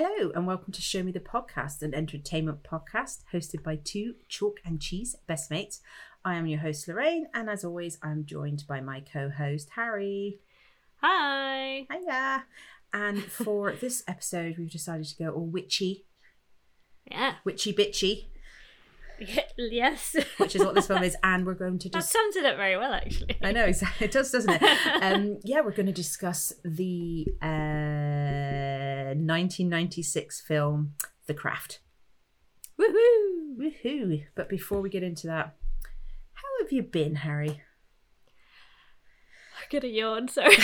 Hello and welcome to Show Me the Podcast, an entertainment podcast hosted by two chalk and cheese best mates. I am your host Lorraine, and as always, I'm joined by my co-host Harry. Hi. Hiya. And for this episode, we've decided to go all witchy, Yeah. witchy bitchy, yes. which is what this film is, and we're going to that just. sums it up very well, actually. I know exactly it does, doesn't it? Um, yeah, we're going to discuss the uh, 1996 film The Craft. Woohoo! Woohoo! But before we get into that, how have you been, Harry? I'm gonna yawn. Sorry.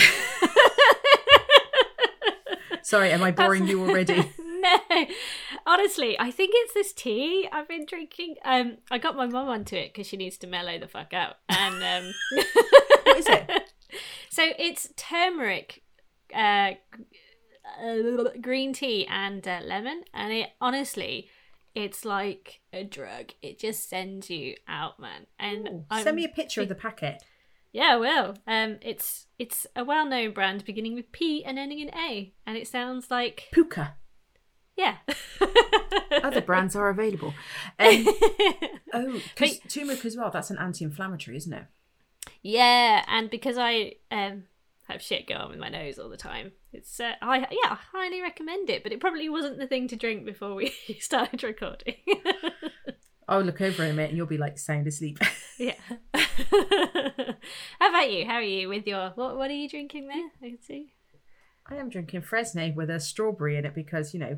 Sorry, am I boring you already? Honestly, I think it's this tea I've been drinking. Um, I got my mum onto it because she needs to mellow the fuck out. And um, What is it? So it's turmeric, uh, green tea, and uh, lemon, and it honestly, it's like a drug. It just sends you out, man. And Ooh, Send me a picture of the packet. Yeah, I will. Um, it's it's a well-known brand beginning with P and ending in A, and it sounds like Pukka. Yeah. Other brands are available. Um, oh, because turmeric as well. That's an anti-inflammatory, isn't it? yeah, and because I um have shit going on with my nose all the time, it's uh, I yeah I highly recommend it. But it probably wasn't the thing to drink before we started recording. I'll look over a minute and you'll be like sound asleep. yeah. How about you? How are you with your what? What are you drinking there? I can see. I am drinking Fresnay with a strawberry in it because you know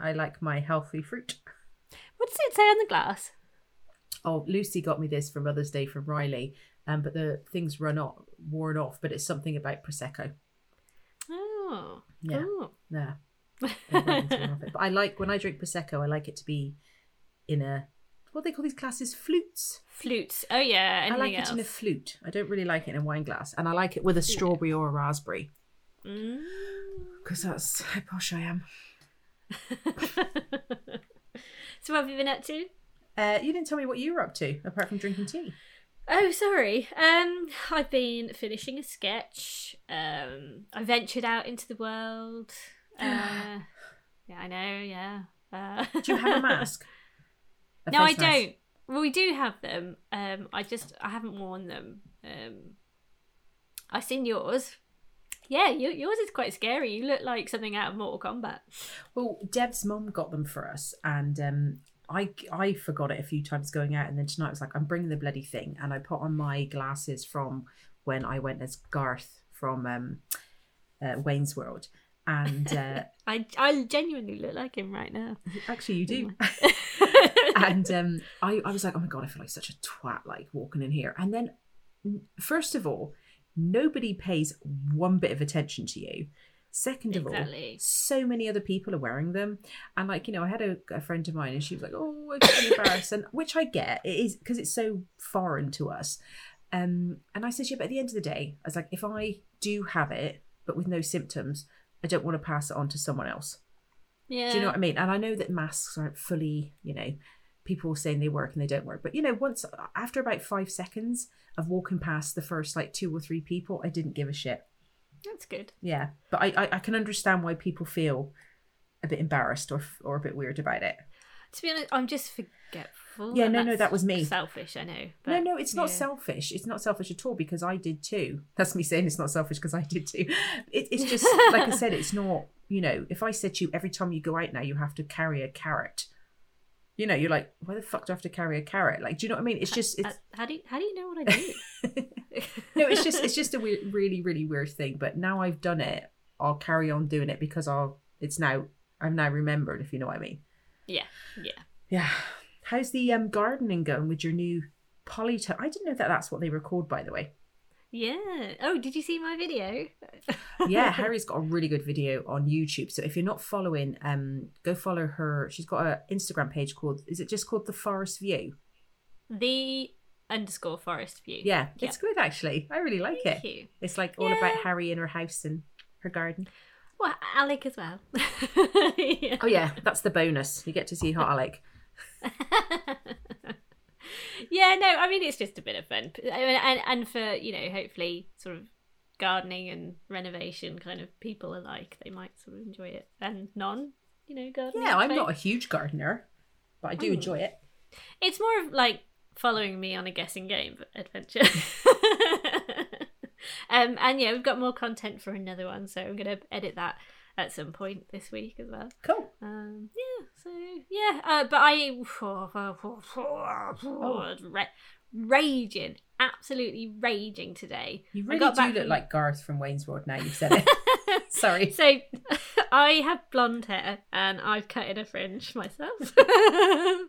I like my healthy fruit. What does it say on the glass? Oh, Lucy got me this for Mother's Day from Riley, um, but the things run off, worn off. But it's something about prosecco. Oh, Yeah. Oh. Yeah. Everyone's worn off it. But I like when I drink prosecco. I like it to be in a what do they call these glasses flutes. Flutes. Oh yeah. I like else? it in a flute. I don't really like it in a wine glass, and I like it with a strawberry or a raspberry Mm. because that's how posh I am. so what have you been up to? Uh, you didn't tell me what you were up to apart from drinking tea. Oh, sorry. Um, I've been finishing a sketch. Um, I ventured out into the world. Uh, yeah, I know. Yeah. Uh, Do you have a mask? A no, I mask? don't. Well, we do have them. Um, I just I haven't worn them. Um, I've seen yours. Yeah, you, yours is quite scary. You look like something out of Mortal Kombat. Well, Deb's mom got them for us, and um, I I forgot it a few times going out, and then tonight I was like, I'm bringing the bloody thing, and I put on my glasses from when I went as Garth from um, uh, Wayne's World, and uh, I I genuinely look like him right now. actually you do. and um, I, I was like, oh my god, I feel like such a twat, like walking in here. And then, first of all, nobody pays one bit of attention to you. Second of Exactly. all, so many other people are wearing them, and like you know, I had a, a friend of mine, and she was like, "Oh, I'm getting embarrassed," and which I get, it is because it's so foreign to us. Um, and I said, "Yeah, but at the end of the day, I was like, if I do have it, but with no symptoms, I don't want to pass it on to someone else." yeah. Do you know what I mean? And I know that masks aren't fully, you know, people saying they work and they don't work. But you know, once after about five seconds of walking past the first like two or three people, I didn't give a shit. That's good. Yeah, but I I, I can understand why people feel a bit embarrassed or or a bit weird about it. To be honest, I'm just forgetful. Yeah, no, no, that was me. Selfish, I know. no, no, it's not yeah. selfish. It's not selfish at all because I did too. That's me saying it's not selfish because I did too. It, it's just like I said, it's not. You know, if I said to you every time you go out now, you have to carry a carrot. You know, you're like, why the fuck do I have to carry a carrot? Like, do you know what I mean? It's just, it's Uh, how do you, how do you know what I do? no, it's just, it's just a weird, really, really weird thing. But now I've done it, I'll carry on doing it because I'll. It's now, I'm now remembered. If you know what I mean. yeah, yeah. Yeah. How's the um gardening going with your new polytunnel? I didn't know that that's what they were called, by the way. Yeah. Oh, did you see my video? yeah harry's got a really good video on youtube so if you're not following um go follow her she's got an instagram page called is it just called the forest view the underscore forest view. yeah it's good actually i really like Thank it you. it's like all about harry in her house and her garden Well, Alec as well. yeah. oh yeah that's the bonus you get to see hot alec yeah, no, I mean it's just a bit of fun, I mean, and and for you know, hopefully, sort of gardening and renovation kind of people alike, they might sort of enjoy it, and non you know, gardening. Yeah, I'm not a huge gardener, but I do Mm. enjoy it. It's more of like following me on a guessing game adventure. um, and yeah, we've got more content for another one, so I'm gonna edit that at some point this week as well. Cool. Um, yeah, so yeah, uh, but I ra- raging, absolutely raging today. You really got do look from- like Garth from Wayne's World now you've said it. Sorry. So I have blonde hair and I've cut in a fringe myself. and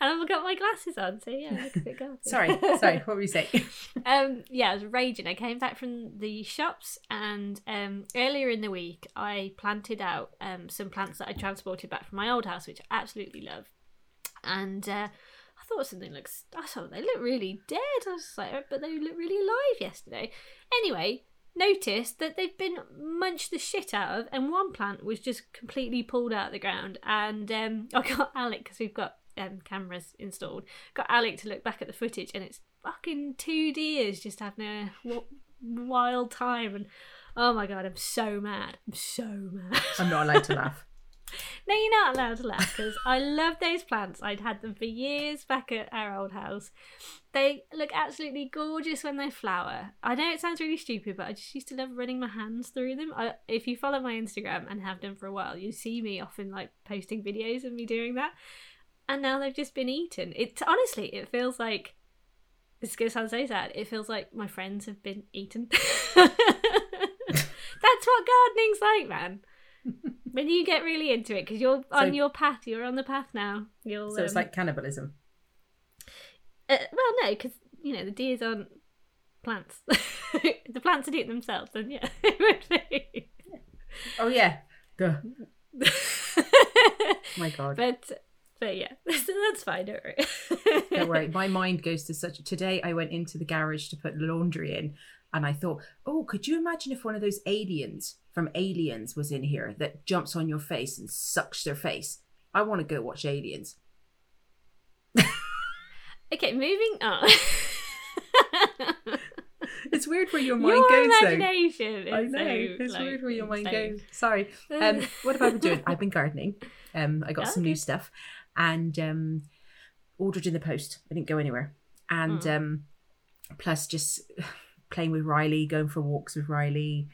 I've got my glasses on, so yeah, I look a bit gothy. Sorry. Sorry. What were you saying? um yeah, I was raging. I came back from the shops and um earlier in the week I planted out um some plants that I transported back from my old house, which I absolutely love. And uh thought something looks I thought they look really dead. I was like, but they look really alive yesterday. Anyway, noticed that they've been munched the shit out of, and one plant was just completely pulled out of the ground. And um, I got Alec because we've got um, cameras installed. Got Alec to look back at the footage, and it's fucking two deers just having a wild time. And oh my god, I'm so mad. I'm so mad. I'm not allowed to laugh. No, you're not allowed to laugh because I love those plants. I'd had them for years back at our old house. They look absolutely gorgeous when they flower. I know it sounds really stupid, but I just used to love running my hands through them. I, if you follow my Instagram and have done for a while, you see me often like posting videos of me doing that. And now they've just been eaten. It honestly, it feels like this is gonna sound so sad. It feels like my friends have been eaten. That's what gardening's like, man when you get really into it because you're on So- your path you're on the path now you'll So it's um, like cannibalism. uh, well no because you know the deers aren't plants the plants would eat themselves then yeah it would be Oh yeah. Duh. My God. but but yeah that's fine don't worry Don't worry. My mind goes to such. Today I went into the garage to put laundry in, and I thought, oh, could you imagine if one of those aliens from Aliens was in here that jumps on your face and sucks their face? I want to go watch Aliens. okay moving on It's weird where your mind your goes though. imagination is I know. so, it's like, weird where your mind goes. Sorry. Um, what have I been doing? I've been gardening. Um, I got some new stuff and um, ordered in the post. I didn't go anywhere. And Mm. um, plus just playing with Riley, going for walks with Riley.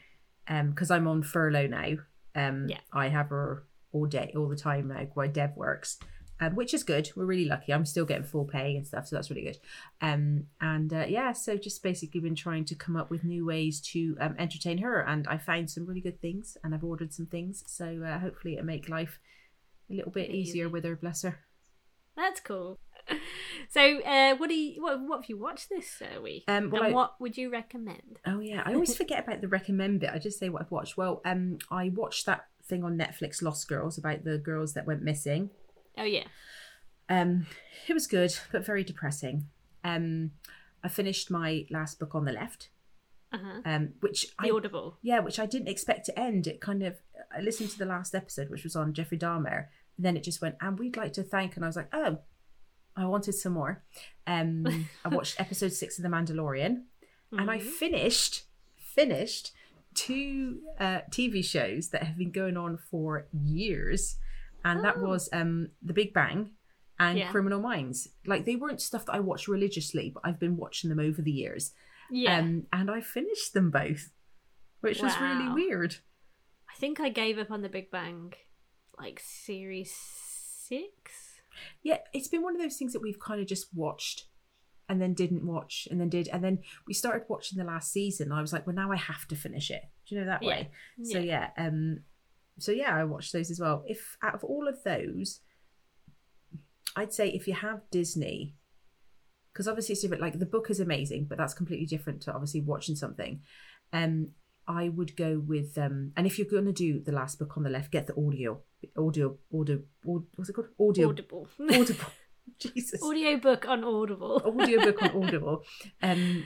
Because I'm on furlough now. Um, Yeah. I have her all day, all the time now while Dev works. Um, which is good. We're really lucky. I'm still getting full pay and stuff, so that's really good. Um, and uh, yeah, so just basically been trying to come up with new ways to um, entertain her, and I found some really good things, and I've ordered some things, so uh, hopefully it'll make life a little bit easier with her. Bless her. that's cool so uh what do you what, what have you watched this uh, week Um, well, and I- what would you recommend Oh yeah, I always forget about the recommend bit. I just say what I've watched. Well, um, I watched that thing on Netflix, Lost Girls, about the girls that went missing. oh yeah Um, it was good, but very depressing. Um, I finished my last book on the left. uh-huh Um, which the I audible yeah, which I didn't expect to end. It kind of I listened to the last episode, which was on Jeffrey Dahmer. And then it just went, and we'd like to thank, and I was like, oh, I wanted some more. Um, I watched episode six of The Mandalorian, and I Mhm. finished finished two uh, TV shows that have been going on for years, and that Oh. was um, The Big Bang and Yeah. Criminal Minds. Like they weren't stuff that I watched religiously, but I've been watching them over the years. yeah Um, and I finished them both, which was really weird. I think I gave up on the Big Bang like series six. Yeah, it's been one of those things that we've kind of just watched and then didn't watch and then did. And then we started watching the last season. I was like, well, now I have to finish it. Do you know that Yeah. way? So yeah, um, so yeah, I watched those as well. If out of all of those, I'd say if you have Disney, because obviously it's different. Like the book is amazing, but that's completely different to obviously watching something. Um, I would go with um, and if you're going to do the last book on the left, get the audio, audio, audio, aud- what's it called? Audio, Audible. audible. Jesus, Audio book on Audible. audiobook on Audible. Um,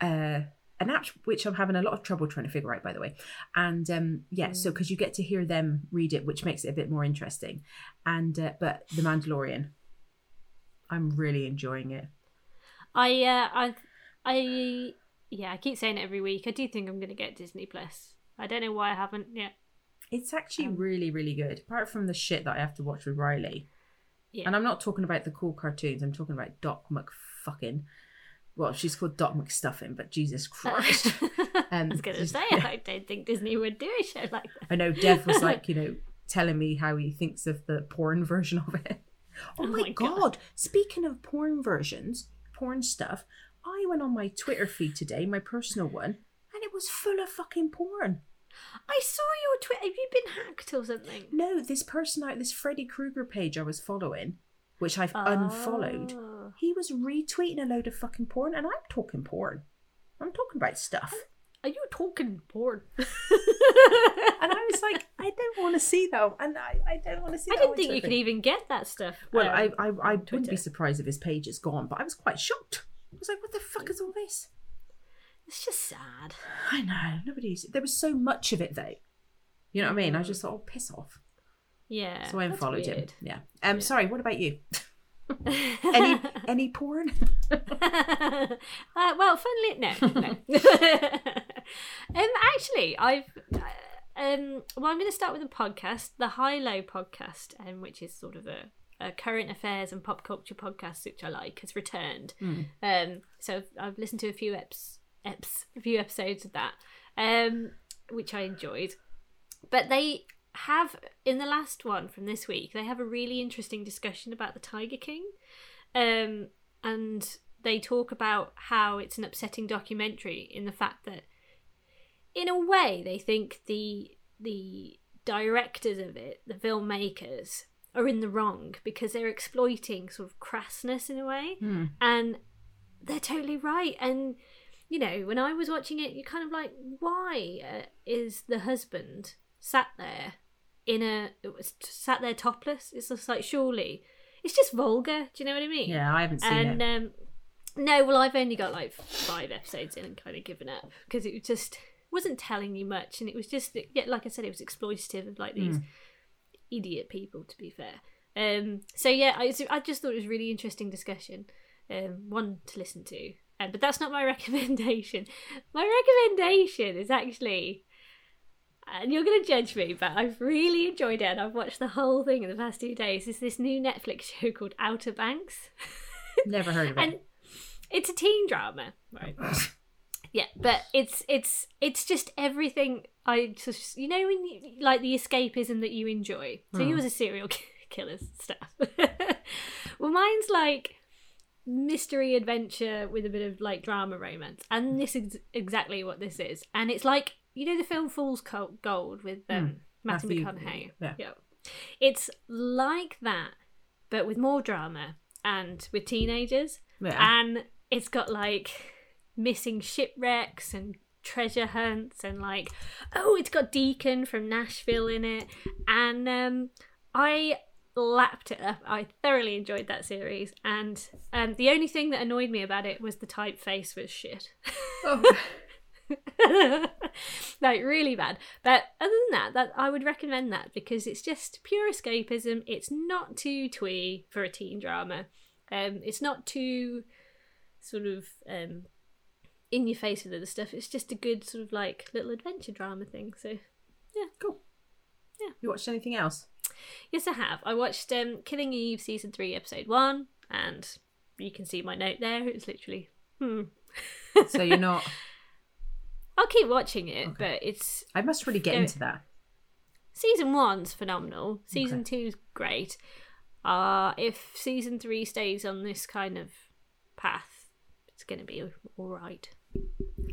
uh, an app which I'm having a lot of trouble trying to figure out, by the way. And um, yeah, so because you get to hear them read it, which makes it a bit more interesting. And uh, but The Mandalorian, I'm really enjoying it. I uh, I I yeah, I keep saying it every week. I do think I'm gonna get Disney Plus. I don't know why I haven't yet. It's actually Um, really, really good. Apart from the shit that I have to watch with Riley. Yeah. And I'm not talking about the cool cartoons. I'm talking about Doc McFucking. Well, she's called Doc McStuffins, but Jesus Christ. I Um, was going to say, I don't think Disney would do a show like that. I know Dev was like, you know, telling me how he thinks of the porn version of it. Oh, Oh my, my god. God. Speaking of porn versions, porn stuff, I went on my Twitter feed today, my personal one, and it was full of fucking porn. I saw your Twitter. Have you been hacked or something? No, this person out, this Freddy Krueger page I was following, which I've unfollowed, Oh. he was retweeting a load of fucking porn, and I'm talking porn. I'm talking about stuff. Are you talking porn? And I was like, I don't want to see that. And I, I don't want to see I didn't think you could even get that stuff. Well, um, I, I, I wouldn't be surprised if his page is gone, but I was quite shocked. I was like, what the fuck is all this? It's just sad. I know. Nobody's. There was so much of it, though. You know what I mean? I just thought, oh, piss off. Yeah. So I unfollowed him. Yeah. Um. Sorry. What about you? Any any porn? uh, well, funnily, no, no. um, actually, I've. Uh, um, well, I'm going to start with a podcast, the High Low podcast, um, which is sort of a, a current affairs and pop culture podcast, which I like, has returned. Hmm. Um, so I've, I've listened to a few eps, eps, a few episodes of that, um, which I enjoyed. But they have in the last one from this week, they have a really interesting discussion about the Tiger King, um, and they talk about how it's an upsetting documentary in the fact that, in a way, they think the the directors of it, the filmmakers, are in the wrong because they're exploiting sort of crassness in a way Hmm. and they're totally right and you know when i was watching it you're kind of like why uh, is the husband sat there in a it was sat there topless? It's just like surely it's just vulgar do you know what i mean? Yeah, I haven't seen and it. um no well i've only got like five episodes in and kind of given up because it just wasn't telling you much and it was just yeah like i said it was exploitative of like these idiot people to be fair. Um so yeah i, I just thought it was a really interesting discussion um one to listen to um, but that's not my recommendation my recommendation is actually and you're going to judge me, but I've really enjoyed it and I've watched the whole thing in the past two days. Is this new Netflix show called Outer Banks? Never heard of it. and it's a teen drama, right? yeah, but it's it's it's just everything I just you know when you like the escapism that you enjoy. So Hmm. yours is serial ki- killers stuff. well, mine's like mystery adventure with a bit of like drama romance, and this is exactly what this is. And it's like you know the film Fool's Gold with um, Matthew, Matthew- McConaughey. yeah. it's like that, but with more drama and with teenagers yeah. and it's got like missing shipwrecks and treasure hunts and like oh it's got deacon from nashville in it and um i lapped it up i thoroughly enjoyed that series and um the only thing that annoyed me about it was the typeface was shit Oh. like really bad but other than that that i would recommend that because it's just pure escapism it's not too twee for a teen drama um it's not too sort of um in your face with other stuff it's just a good sort of like little adventure drama thing so yeah, cool. Yeah. You watched anything else? Yes i have i watched um killing eve season 3 episode 1 and you can see my note there it's literally hmm So you're not. i'll keep watching it Okay. but it's I must really get Go- into that. season one's phenomenal. Season Okay. two's great. Uh if season three stays on this kind of path, it's gonna be all right.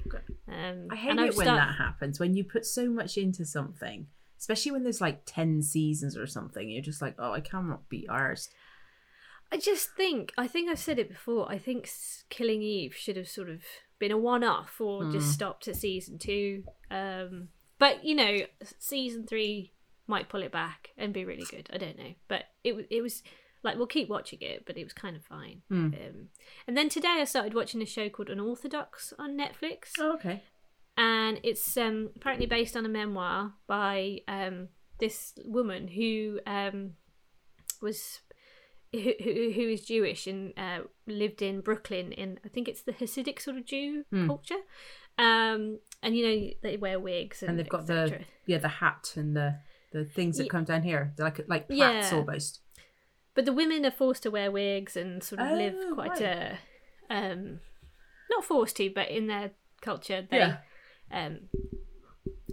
Okay. Um, I hate and it when start- that happens. When you put so much into something, especially when there's like ten seasons or something. You're just like, oh, I cannot be ours. I just think I think I've said it before. I think Killing Eve should have sort of been a one-off or just Hmm. stopped at season two. Um, but you know, season three might pull it back and be really good. I don't know, but it it was like we'll keep watching it, but it was kind of fine. Hmm. Um, and then today I started watching a show called Unorthodox on Netflix, Oh, okay. And it's um, apparently based on a memoir by um, this woman who um, was who, who, who is Jewish and uh, lived in Brooklyn in I think it's the Hasidic sort of Jew Hmm. culture, um, and you know they wear wigs and, and they've got the yeah the hat and the the things that Ye- come down here. They're like like plaits Yeah. almost. But the women are forced to wear wigs and sort of live Oh, quite right. a, um, not forced to, but in their culture they, Yeah. Um,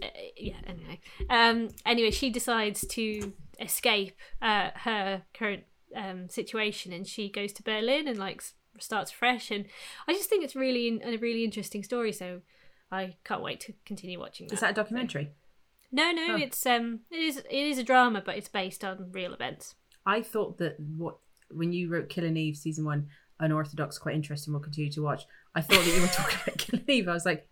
uh, yeah. Anyway, um, anyway, she decides to escape uh, her current um situation, and she goes to Berlin and like starts fresh. And I just think it's really in- a really interesting story. So I can't wait to continue watching that. Is that a documentary? No, no, Oh. it's um, it is it is a drama, but it's based on real events. I thought that what when you wrote Killing Eve season one, unorthodox, quite interesting. We'll continue to watch. I thought that you were talking about Killing Eve. I was like,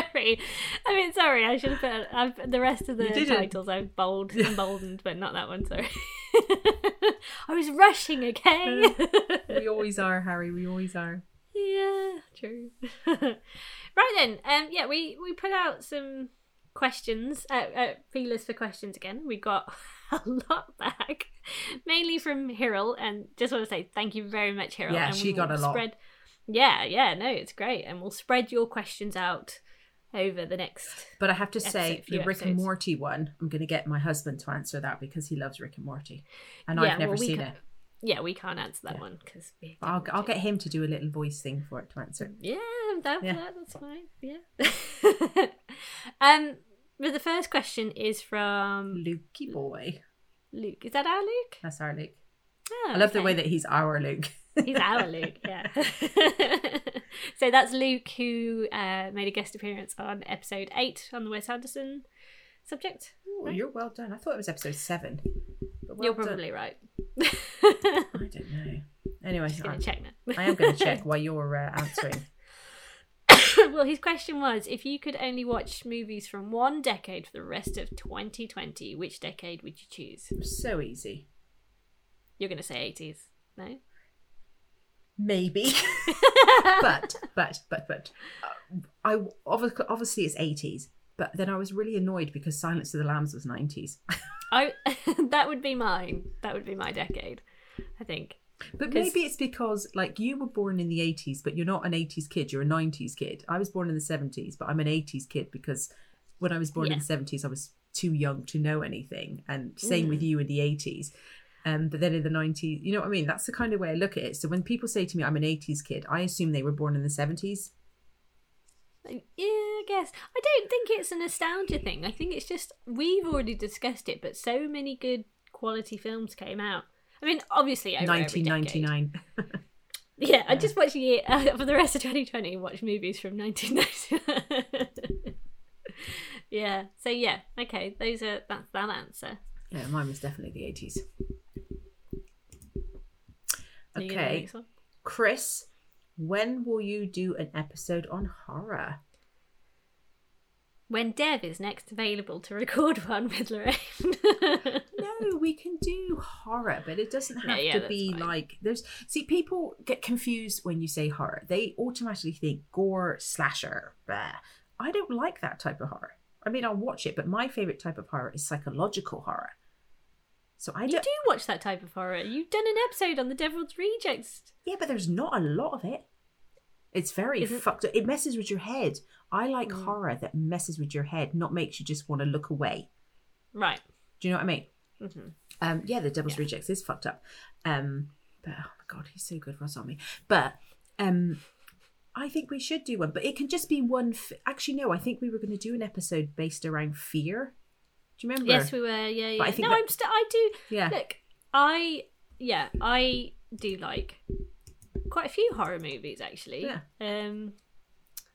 sorry. I mean, sorry. I should have put I've, the rest of the titles. I've bold, emboldened, but not that one. Sorry. I was rushing. Okay. we always are, Harry. We always are. yeah, true. right then. Um. Yeah. We we put out some questions. Uh, uh, feelers for questions again. We got a lot back, mainly from Hyrule, and just want to say thank you very much, Hyrule. Yeah, and she got a lot. Spread, yeah, yeah, no, it's great, and we'll spread your questions out over the next. But I have to say, Episode- the Rick and. Morty one, I'm going to get my husband to answer that because he loves Rick and Morty, and Yeah, I've never well, we seen it. Yeah, we can't answer that Yeah. one because I'll, I'll get him to do a little voice thing for it to answer. Yeah, I'm down Yeah. for that. That's fine. Yeah. um, but the first question is from Lukey boy, Luke. Is that our Luke? that's our Luke. Oh, I love the way that he's our Luke. He's our Luke, yeah. so that's Luke who uh, made a guest appearance on episode eight on the Wes Anderson subject. Ooh, you're well done. I thought it was episode seven. But well You're done. probably right. I don't know. Anyway, I'm Just gonna check now. I am going to check while you're uh, answering. well, his question was if you could only watch movies from one decade for the rest of 2020, which decade would you choose? So easy. You're going to say 80s, no? Maybe. but but but but uh, I obviously obviously it's eighties. But then I was really annoyed because Silence of the Lambs was nineties. I that would be mine. That would be my decade, I think. But 'Cause- maybe it's because like you were born in the eighties, but you're not an eighties kid. You're a nineties kid. I was born in the seventies, but I'm an eighties kid because when I was born in the seventies, I was too young to know anything. And same with you in the eighties. Um, but then in the 90s, you know what I mean? That's the kind of way I look at it. So when people say to me, I'm an 80s kid, I assume they were born in the 70s. Yeah, I guess. I don't think it's a nostalgia thing. I think it's just we've already discussed it, but so many good quality films came out. I mean, obviously over every decade. 1999. Yeah, I just watched year uh, for the rest of 2020. Watch movies from 1990. yeah. So yeah, okay. Those are that's that answer. yeah, mine was definitely the 80s. Are you gonna Okay. Chris, when will you do an episode on horror? When Dev is next available to record one with Lorraine. No, we can do horror, but it doesn't have yeah, to be fine. like there's see people get confused when you say horror. They automatically think gore slasher. Blah. I don't like that type of horror. I mean, I'll watch it, but my favorite type of horror is psychological horror. So I you don't. do watch that type of horror. You've done an episode on the Devil's Rejects. Yeah, but there's not a lot of it. It's very Isn't- fucked up. It messes with your head. I like Mm. horror that messes with your head, not makes you just want to look away. Right. Do you know what I mean? hmm Um, yeah, the Devil's Yeah. Rejects is fucked up. Um, but oh my god, he's so good, Rob Zombie. But um, I think we should do one, but it can just be one. F- Actually, no, I think we were going to do an episode based around fear. Do you remember? Yes, we were. Yeah, yeah. I think no, that- I'm still. I do. yeah. Look, I yeah, I do like quite a few horror movies actually. Yeah. Um.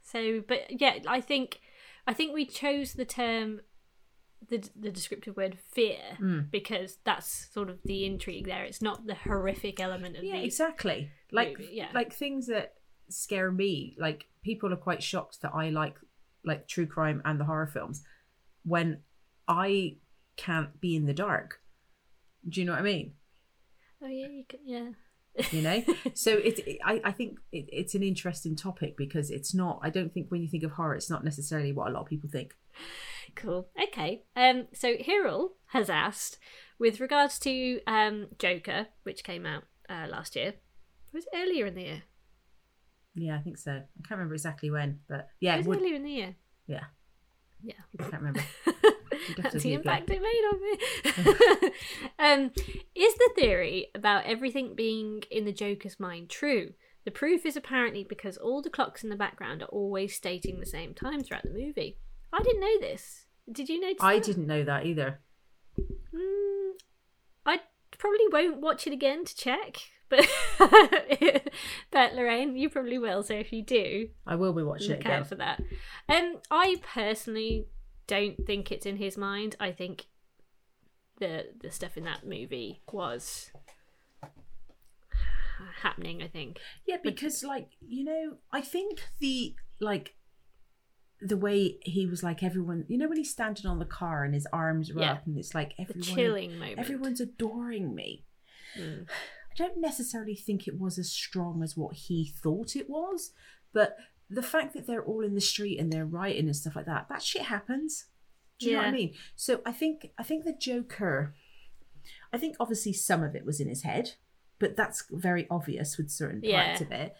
So, but yeah, I think I think we chose the term the the descriptive word fear Mm. because that's sort of the intrigue there. It's not the horrific element of Yeah, exactly. Like, movie, yeah. like things that scare me. Like people are quite shocked that I like like true crime and the horror films when I can't be in the dark. Do you know what I mean? Oh yeah, you can, yeah. you know so it's i, I think it, it's an interesting topic because it's not i don't think when you think of horror it's not necessarily what a lot of people think Cool. Okay. Um. So Hyrule has asked, with regards to um Joker, which came out uh, last year, was it earlier in the year? Yeah, I think so. I can't remember exactly when, but yeah, it it was would, earlier in the year. yeah, Yeah. I can't remember. That's the impact it made on me. um, is the theory about everything being in the Joker's mind true? The proof is apparently because all the clocks in the background are always stating the same time throughout the movie. I didn't know this. Did you notice? I that? didn't know that either. Mm, I probably won't watch it again to check, but but Lorraine, you probably will. So if you do, I will be watching it look again. out for that. Um, I personally don't think it's in his mind. I think the the stuff in that movie was happening. I think. Yeah, because like you know, I think the like the way he was like everyone. You know when he's standing on the car and his arms are Yeah. up and it's like The everyone, chilling moment. everyone's adoring me. Mm. I don't necessarily think it was as strong as what he thought it was, but the fact that they're all in the street and they're writing and stuff like that, that shit happens. Do you know what I mean? So I think I think the Joker I think obviously some of it was in his head, but that's very obvious with certain parts Yeah. of it.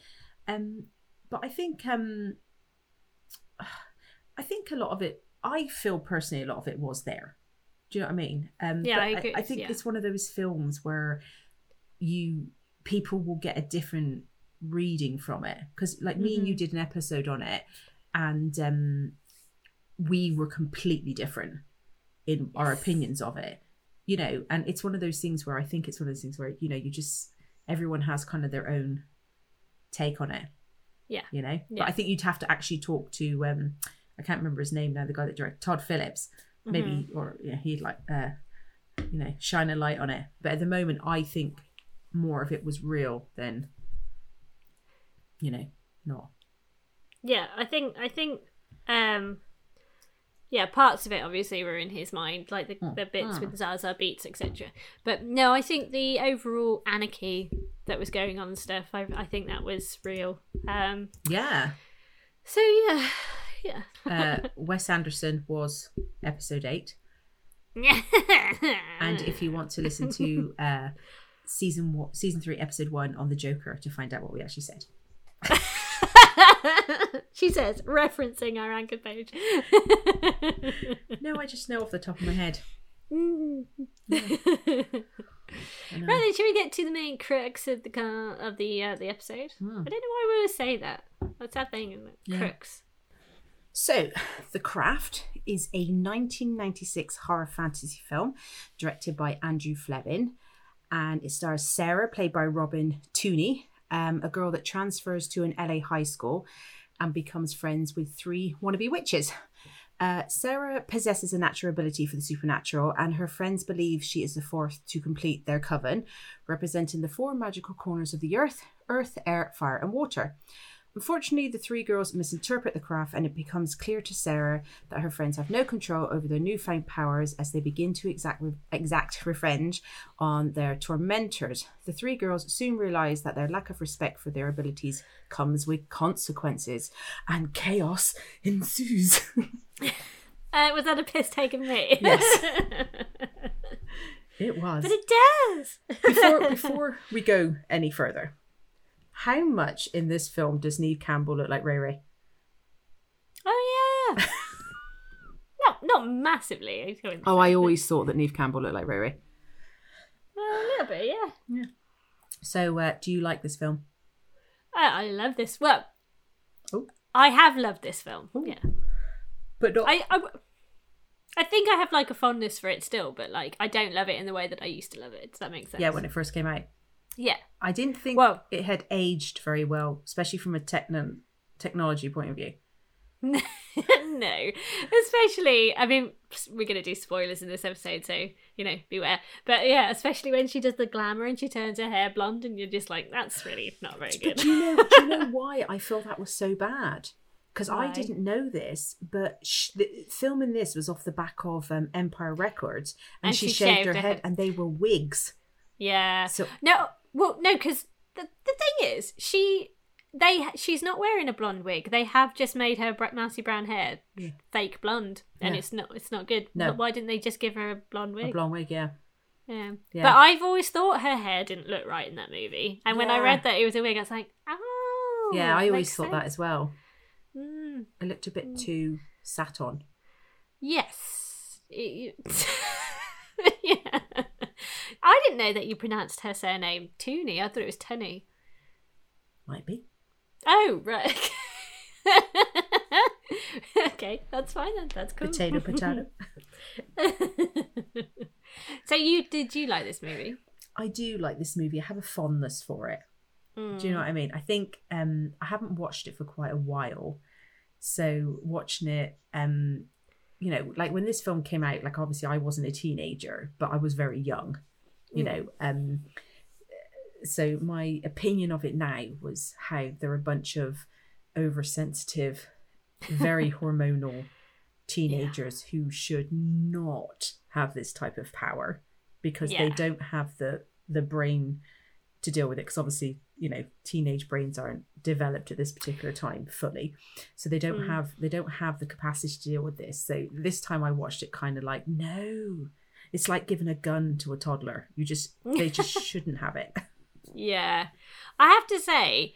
Um but I think um I think a lot of it I feel personally a lot of it was there. Do you know what I mean? Um Yeah, I agree, I, think yeah. it's one of those films where you people will get a different reading from it because like me and you Mhm. did an episode on it and um we were completely different in our opinions of it you know and it's one of those things where i think it's one of those things where you know you just everyone has kind of their own take on it Yeah. you know Yeah. but i think you'd have to actually talk to um i can't remember his name now the guy that directed todd phillips maybe Mm-hmm. or yeah, he'd like uh you know shine a light on it but at the moment i think more of it was real than you know not Yeah, I think I think um yeah, parts of it obviously were in his mind, like the, Mm, the bits mm. with Zazie Beetz, etc. But no, I think the overall anarchy that was going on and stuff, I, I think that was real. Um yeah so yeah, yeah. uh wes anderson was episode 8 and if you want to listen to uh season one season 3 episode 1 on the joker to find out what we actually said she says, referencing our anchor page. no i just know off the top of my head Mm. Know. Right then, should we get to the main crux of the car of the uh, the episode? Hmm. I don't know why we would say that. What's that thing? Isn't it? Yeah. Crux. So, The Craft is a 1996 horror fantasy film directed by Andrew Fleming, and it stars Sarah, played by Robin Tooney, um, a girl that transfers to an LA high school and becomes friends with three wannabe witches. Uh, Sarah possesses a natural ability for the supernatural, and her friends believe she is the fourth to complete their coven, representing the four magical corners of the earth earth, air, fire, and water. Unfortunately, the three girls misinterpret the craft, and it becomes clear to Sarah that her friends have no control over their newfound powers as they begin to exact, exact revenge on their tormentors. The three girls soon realize that their lack of respect for their abilities comes with consequences, and chaos ensues. Uh, was that a piss taken me? Yes. it was. but it does. before before we go any further, how much in this film does Neve Campbell look like Ray Ray? Oh yeah. not not massively. I Oh, I always thought that Neve Campbell looked like Ray Ray. Well, a little bit, yeah. Yeah. So, uh, do you like this film? I, I love this. Well, Oh. I have loved this film. Oh. Yeah. But not. I, I I think I have like a fondness for it still, but like I don't love it in the way that I used to love it. Does that make sense? yeah, when it first came out, yeah. I didn't think Well- it had aged very well, especially from a techno- technology point of view. no, especially. I mean, we're gonna do spoilers in this episode, so you know, beware. But yeah, especially when she does the glamour and she turns her hair blonde, and you're just like, that's really not very But good. do you know? do you know why I feel that was so bad? Because I didn't know this, but sh- the, filming this was off the back of um, Empire Records, and, And she, she shaved, shaved her her head, head. and they were wigs. yeah. So No, well, no, because the the thing is, she they she's not wearing a blonde wig. They have just made her br- mousy brown hair Yeah. fake blonde, and Yeah. it's not it's not good. No. But why didn't they just give her a blonde wig? a blonde wig, yeah. yeah. Yeah. But I've always thought her hair didn't look right in that movie, and when I read that it was a wig, I was like, oh, yeah, I always thought that as well. Mm, I looked a bit too sat on. yes. It- yeah. I didn't know that you pronounced her surname Tooney. I thought it was Tunny. Might be. Oh, right. okay, that's fine then. That's cool. Potato, potato. so you did you like this movie? I do like this movie. I have a fondness for it. Mm. Do you know what I mean? I think um I haven't watched it for quite a while. So watching it, um, you know, like when this film came out, like obviously I wasn't a teenager, but I was very young, you Mm. know. Um so my opinion of it now was how they're a bunch of oversensitive, very hormonal teenagers who should not have this type of power because they don't have the the brain to deal with it because obviously you know teenage brains aren't developed at this particular time fully so they don't Mm. have they don't have the capacity to deal with this so this time i watched it kind of like no it's like giving a gun to a toddler you just they just shouldn't have it Yeah. I have to say,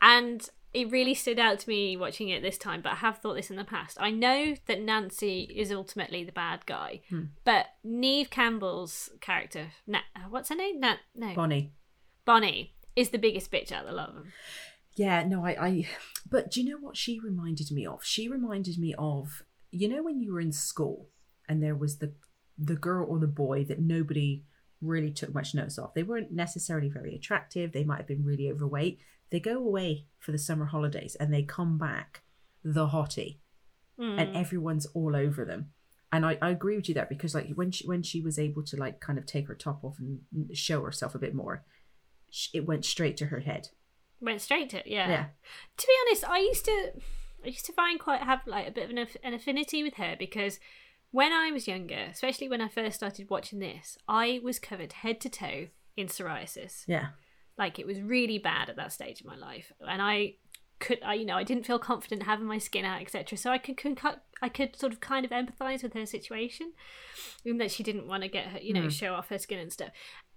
and it really stood out to me watching it this time, but I have thought this in the past. I know that Nancy is ultimately the bad guy, Hmm. but Neve Campbell's character, Na- what's her name? Na- no, bonnie Bonnie, is the biggest bitch out of the lot of them. Yeah, no, I, I, but do you know what she reminded me of? She reminded me of, you know, when you were in school and there was the, the girl or the boy that nobody really took much notice of. They weren't necessarily very attractive. They might have been really overweight. They go away for the summer holidays and they come back the hottie Mm. and everyone's all over them. And I, I agree with you there because like when she when she was able to like kind of take her top off and show herself a bit more, it went straight to her head. Went straight to it, yeah. Yeah. To be honest, I used to, I used to find quite have like a bit of an, an affinity with her because when I was younger, especially when I first started watching this, I was covered head to toe in psoriasis. Yeah. Like it was really bad at that stage of my life, and I could, I you know, I didn't feel confident having my skin out, etc. So I could, could, I could sort of kind of empathise with her situation, even that she didn't want to get her, you know, Mm. show off her skin and stuff.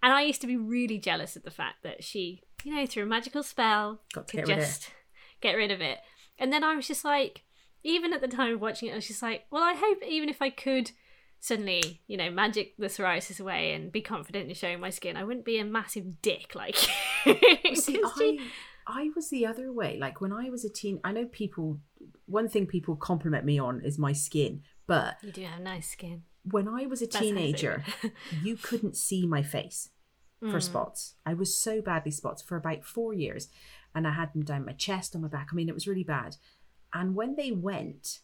And I used to be really jealous of the fact that she, you know, through a magical spell, Got to could get rid of it. just get rid of it. And then I was just like, even at the time of watching it, I was just like, well, I hope even if I could suddenly, you know, magic the psoriasis away and be confident in showing my skin, I wouldn't be a massive dick like. See, I, I was the other way. Like when I was a teen, I know people, one thing people compliment me on is my skin. But you do have nice skin. when I was a That's how I say teenager, you couldn't see my face for Mm. spots. I was so badly spots for about four years. And I had them down my chest, on my back. I mean, it was really bad. And when they went,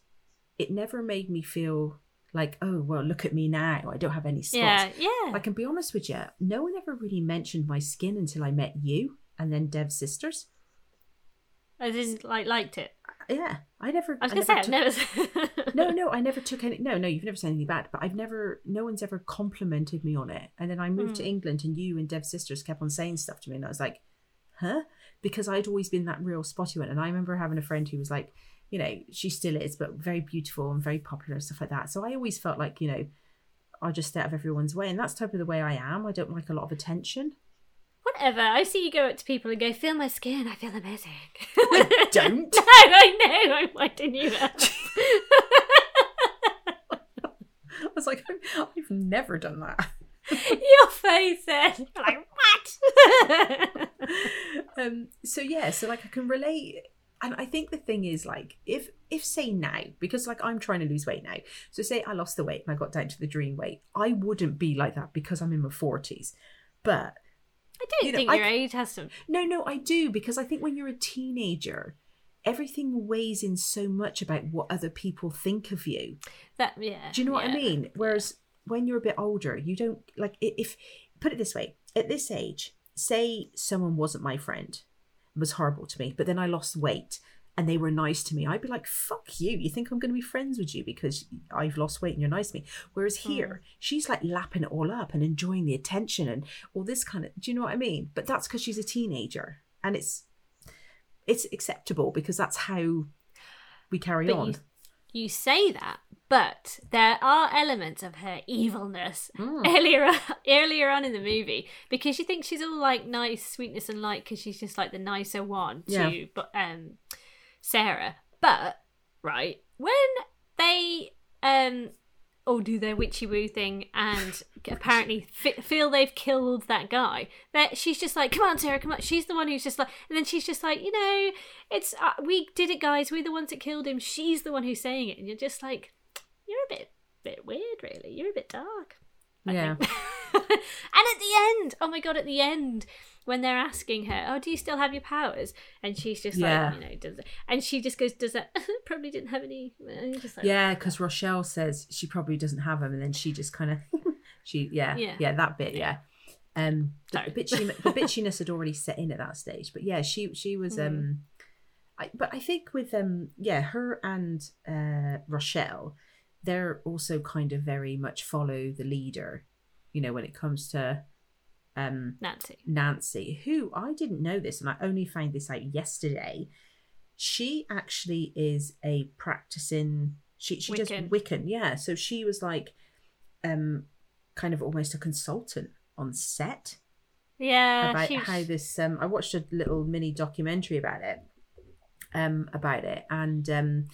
it never made me feel like, oh, well, look at me now. I don't have any spots. Yeah, yeah. I can be honest with you, no one ever really mentioned my skin until I met you and then Dev's sisters. I didn't like liked it. Yeah, I never. I was gonna say I've never never. took- no, no, I never took any. No, no, you've never said anything bad, but I've never. No one's ever complimented me on it. And then I moved to Hmm. England, and you and Dev's sisters kept on saying stuff to me, and I was like, huh? Because I'd always been that real spotty one, and I remember having a friend who was like, you know, she still is, but very beautiful and very popular and stuff like that. So I always felt like, you know, I'll just stay out of everyone's way, and that's type of the way I am. I don't like a lot of attention. Whatever. I see you go up to people and go, "Feel my skin. I feel amazing." I don't. no, I know. I'm winding you up. I was like, I've never done that. Your face then. You're like what? um so yeah so like i can relate and i think the thing is like if if say now because like i'm trying to lose weight now so say i lost the weight and i got down to the dream weight i wouldn't be like that because i'm in my 40s but I don't You know, think I your age has some. no no i do because i think when you're a teenager everything weighs in so much about what other people think of you That yeah. do you know what I mean? Whereas when you're a bit older, you don't like if put it this way, at this age, say someone wasn't my friend, was horrible to me, but then I lost weight and they were nice to me, I'd be like, fuck you. You think I'm gonna be friends with you because I've lost weight and you're nice to me. Whereas hmm. here, she's like lapping it all up and enjoying the attention and all this kind of do you know what I mean? But that's because she's a teenager and it's it's acceptable because that's how we carry But on. you, you say that, but there are elements of her evilness Mm. earlier earlier on in the movie because you think she's all like nice, sweetness and light because she's just like the nicer one to Yeah. but um Sarah. But right when they um all do their witchy woo thing and apparently fi- feel they've killed that guy. That she's just like, come on, Sarah, come on. She's the one who's just like, and then she's just like, you know, it's uh, we did it, guys. We're the ones that killed him. She's the one who's saying it, and you're just like, you're a bit, bit weird, really. You're a bit dark. I Yeah. and at the end, oh my god, at the end, when they're asking her, "Oh, do you still have your powers?" and she's just Yeah. like, you know, does it? And she just goes, "Does that?" Probably didn't have any. Just like, Yeah, because Rochelle says she probably doesn't have them, and then she just kind of, she yeah, Yeah. yeah that bit yeah. Um, the, the, bitchy, the bitchiness had already set in at that stage, but yeah, she she was Mm. um, I, but I think with um yeah her and uh Rochelle, they're also kind of very much follow the leader, you know, when it comes to um Nancy. Nancy, who I didn't know this, and I only found this out yesterday. She actually is a practicing. She she does Wiccan. Wiccan, yeah. So she was like, um, kind of almost a consultant on set Yeah, about she, how this. Um, I watched a little mini documentary about it, um, about it, and um,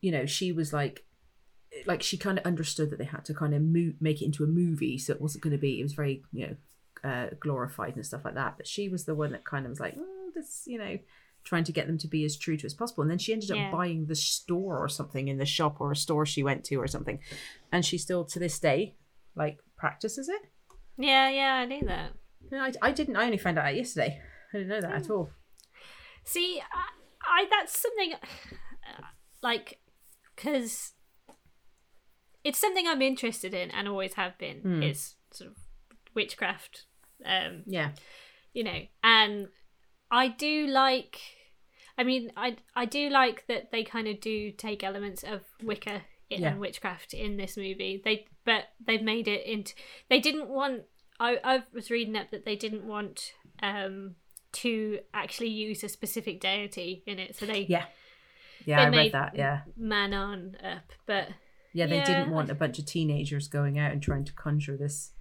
you know, she was like, like she kind of understood that they had to kind of mo- make it into a movie, so it wasn't going to be. It was very, you know, uh, glorified and stuff like that. But she was the one that kind of was like, mm, this, you know, trying to get them to be as true to as possible. And then she ended up Yeah. buying the store or something in the shop or a store she went to or something, and she still to this day like practices it. yeah, yeah, I knew that. No, I, I didn't. I only found out yesterday. I didn't know that at all. See, I, I that's something like because it's something I'm interested in and always have been Hmm. is sort of witchcraft. Um, Yeah. you know, and I do like. I mean, I I do like that they kind of do take elements of Wicca in, Yeah. and witchcraft in this movie. They but they've made it into. They didn't want. I I was reading up that they didn't want um to actually use a specific deity in it, so they Yeah. Yeah, They I read that. Yeah. Manon up, but Yeah, they Yeah. didn't want a bunch of teenagers going out and trying to conjure this.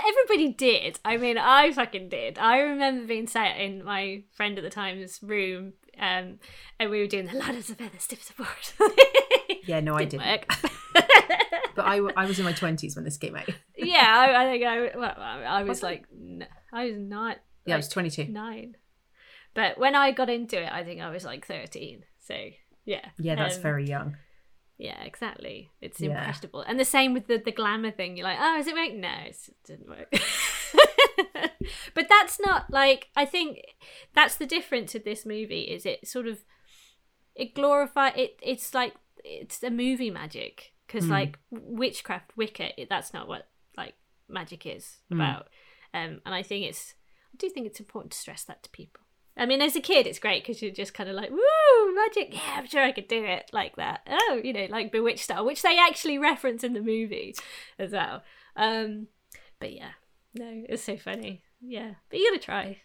But everybody did. I mean, I fucking did. I remember being sat in my friend at the time's room, um, and we were doing the ladders of feather stiff support. Yeah, no, I Didn't didn't. work. But I, I was in my 20s when this came out. yeah, I, I think I, well, I I was like, I was not. Yeah, I was 22. nine. But when I got into it, I think I was like thirteen. So yeah, Yeah, that's Um, very young. Yeah, exactly. It's Yeah. impressionable. And the same with the, the glamour thing. You're like, oh, is it working? No, it's- it didn't work. but that's not like I think that's the difference of this movie is it sort of it glorify it it's like it's a movie magic because Mm. like witchcraft wicca it, that's not what like magic is Mm. about um and i think it's i do think it's important to stress that to people I mean, as a kid, it's great because you're just kind of like, woo, magic. Yeah, I'm sure I could do it like that. Oh, you know, like Bewitched style, which they actually reference in the movie as well. Um, but yeah, no, it's so funny. Yeah, but you gotta try.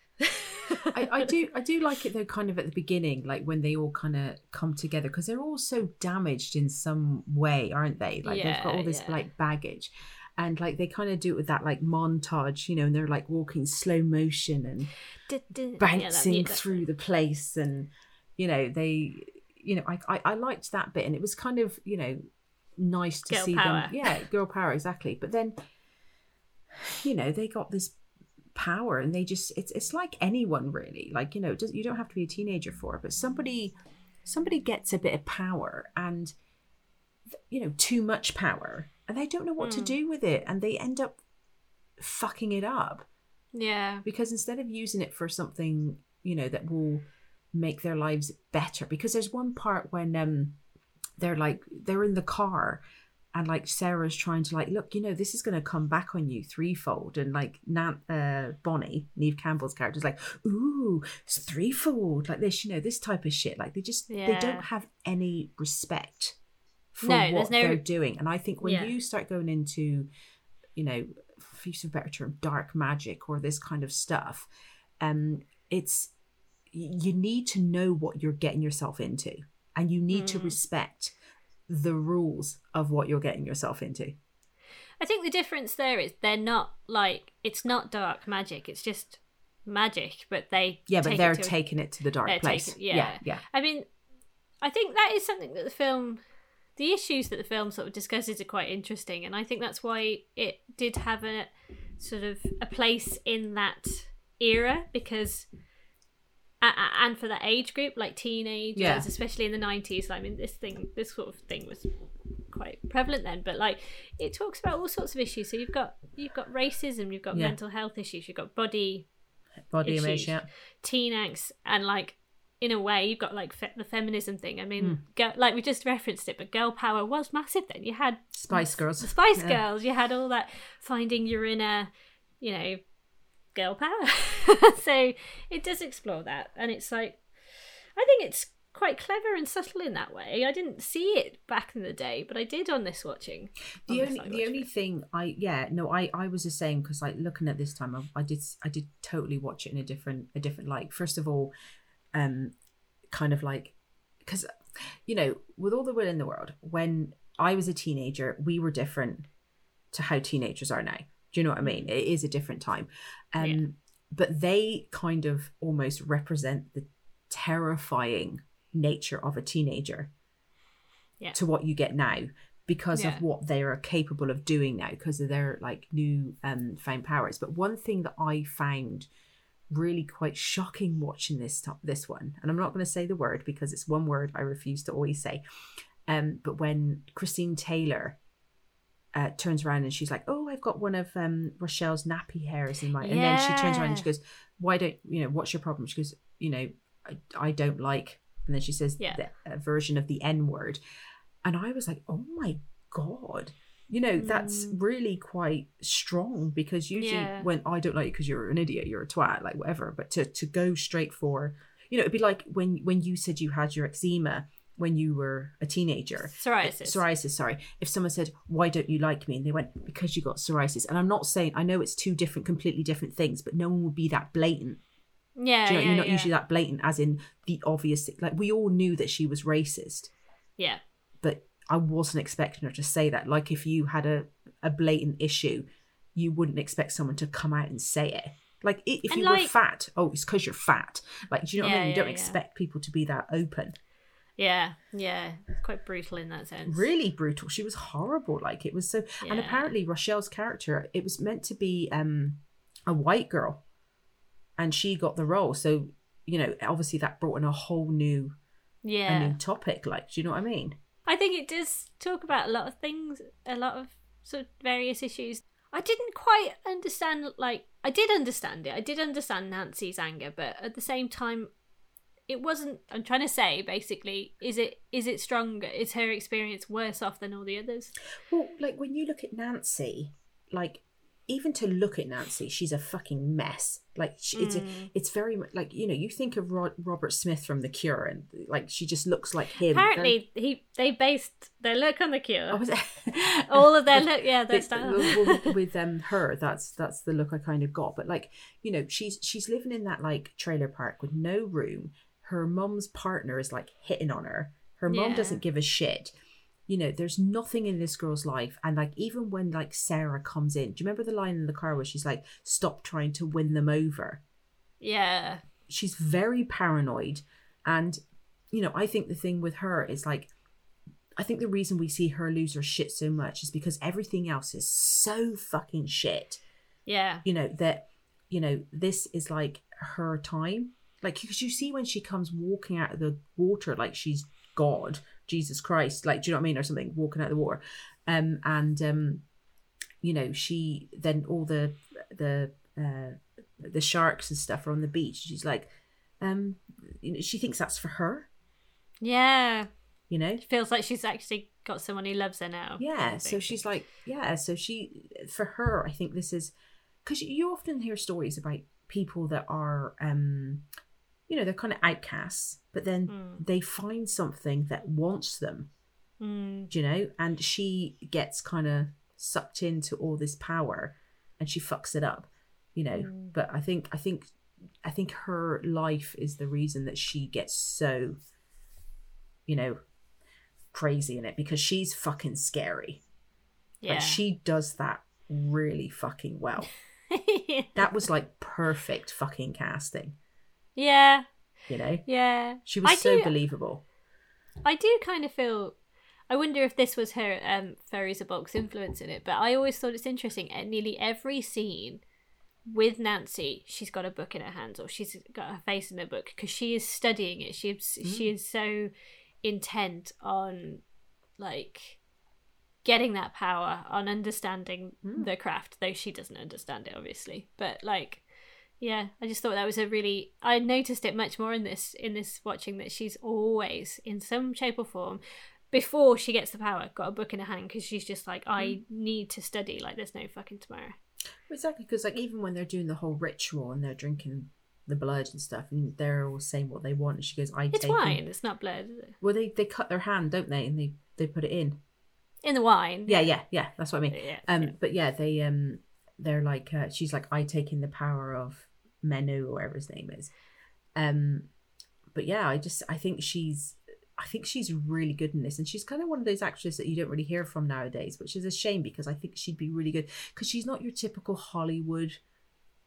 I, I do I do like it though kind of at the beginning like when they all kind of come together because they're all so damaged in some way aren't they like they've got all this yeah. like baggage and like they kind of do it with that like montage you know and they're like walking slow motion and bouncing through the place and you know they you know I, I i liked that bit and it was kind of you know nice to Girl see power. them yeah girl power exactly. But then you know they got this power and they just it's it's like anyone really. Like you know does, you don't have to be a teenager for it but somebody somebody gets a bit of power and you know too much power and they don't know what to Mm. do with it and they end up fucking it up. Yeah, because instead of using it for something you know that will make their lives better because there's one part when um they're like they're in the car and like sarah's trying to like look you know this is going to come back on you threefold and like Nan, uh bonnie neve campbell's character is like ooh it's threefold like this you know this type of shit like they just they don't have any respect for No, there's what no- they're doing and i think when Yeah. you start going into you know for use of a better term dark magic or this kind of stuff um it's you need to know what you're getting yourself into and you need to Mm. respect the rules of what you're getting yourself into. I think the difference there is they're not like it's not dark magic. It's just magic, but they Yeah, but they're to a- taking it to the dark place. taking- yeah. yeah, yeah. I mean, I think that is something that the film, the issues that the film sort of discusses are quite interesting, and I think that's why it did have a sort of a place in that era because. And for that age group, like teenagers, Yeah. especially in the nineties, I mean, this thing, this sort of thing was quite prevalent then. But like, it talks about all sorts of issues. So you've got you've got racism, you've got Yeah. mental health issues, you've got body Body image, issues. yeah. teen angst and like in a way you've got like fe- the feminism thing i mean Hmm. girl, like we just referenced it but girl power was massive then you had Spice Girls. the spice Yeah. girls you had all that finding your inner you know girl power so it does explore that and it's like i think it's quite clever and subtle in that way i didn't see it back in the day but i did on this watching the this only the watching only thing I yeah no I I was the same because like looking at this time I, I did I did totally watch it in a different a different light. First of all, um, kind of like because you know with all the will in the world when I was a teenager we were different to how teenagers are now. Do you know what I mean? It is a different time, um, Yeah. but they kind of almost represent the terrifying nature of a teenager Yeah. to what you get now because Yeah. of what they are capable of doing now because of their like new um found powers but one thing that i found really quite shocking watching this to- this one and i'm not going to say the word because it's one word i refuse to always say um but when christine taylor uh, turns around and she's like, "Oh, I've got one of um, Rochelle's nappy hairs in my." And then she turns around and she goes, "Why don't you know? What's your problem?" She goes, "You know, I, I don't like." And then she says Yeah. the a version of the N word, and I was like, "Oh my god!" You know, that's Mm. really quite strong because usually Yeah. when I don't like you because you're an idiot, you're a twat, like whatever. But to to go straight for, you know, it'd be like when when you said you had your eczema when you were a teenager psoriasis psoriasis sorry if someone said why don't you like me and they went because you got psoriasis and i'm not saying i know it's two different completely different things but no one would be that blatant yeah Do you know, yeah, you're not yeah. usually that blatant as in the obvious like we all knew that she was racist yeah but i wasn't expecting her to say that like if you had a, a blatant issue you wouldn't expect someone to come out and say it like if And, you were fat oh it's because you're fat like do you know what i mean you don't yeah. expect people to be that open Yeah, yeah, it's quite brutal in that sense. really brutal. She was horrible. Like it was so. And apparently Rochelle's character, it was meant to be um a white girl, and she got the role. So you know, obviously that brought in a whole new a Yeah, new topic. Like, do you know what I mean? I think it does talk about a lot of things, a lot of sort of various issues. I didn't quite understand. Like, I did understand it. I did understand Nancy's anger, but at the same time, it wasn't. I'm trying to say basically, is it is it stronger? Is her experience worse off than all the others? Well, like when you look at Nancy, like even to look at Nancy, she's a fucking mess. Like she, it's a, Mm. it's very much like you know you think of Rod, Robert Smith from The Cure, and like she just looks like him. Apparently, he they based their look on the Cure. Oh, all of their look, yeah, their style. with, with um her that's that's the look i kind of got but like you know she's she's living in that like trailer park with no room her mum's partner is like hitting on her her mum Yeah. doesn't give a shit you know there's nothing in this girl's life. And like even when like sarah comes in do you remember the line in the car where she's like stop trying to win them over yeah, she's very paranoid. And you know i think the thing with her is like i think the reason we see her lose her shit so much is because everything else is so fucking shit. Yeah, you know that you know this is like her time. Like because you see when she comes walking out of the water like she's god jesus christ like do you know what i mean? Or something walking out of the water. Um and um you know she then all the the uh the sharks and stuff are on the beach. She's like um you know she thinks that's for her. Yeah. you know? It feels like she's actually got someone who loves her now. yeah so she's like yeah so she for her i think this is because you often hear stories about people that are um you know they're kind of outcasts but then Mm. they find something that wants them Mm, you know and she gets kind of sucked into all this power and she fucks it up you know Mm. but i think i think i think her life is the reason that she gets so you know crazy in it because she's fucking scary. Yeah. Like she does that really fucking well. That was like perfect fucking casting. Yeah. You know, Yeah. she was I so do- believable. I do kind of feel. I wonder if this was her um, Fairuza Balk influence in it, but I always thought it's interesting. At nearly every scene with Nancy, she's got a book in her hands or she's got her face in a book because she is studying it. She is, she is so intent on like getting that power, on understanding the craft, though she doesn't understand it obviously. But like yeah, I just thought that was a really. I noticed it much more in this in this watching that she's always in some shape or form before she gets the power got a book in her hand because she's just like I need to study like there's no fucking tomorrow. Exactly, because like even when they're doing the whole ritual and they're drinking the blood and stuff, and they're all saying what they want, and she goes, "I It's take." wine. It's not blood. It? Well, they they cut their hand, don't they? And they they put it in. In the wine. Yeah, yeah, yeah. That's what I mean. Yeah. Um, yeah. but yeah, they um, they're like, uh, she's like, I take in the power of Menu or whatever his name is. Um, but yeah, I just I think she's I think she's really good in this, and she's kind of one of those actresses that you don't really hear from nowadays, which is a shame because I think she'd be really good because she's not your typical Hollywood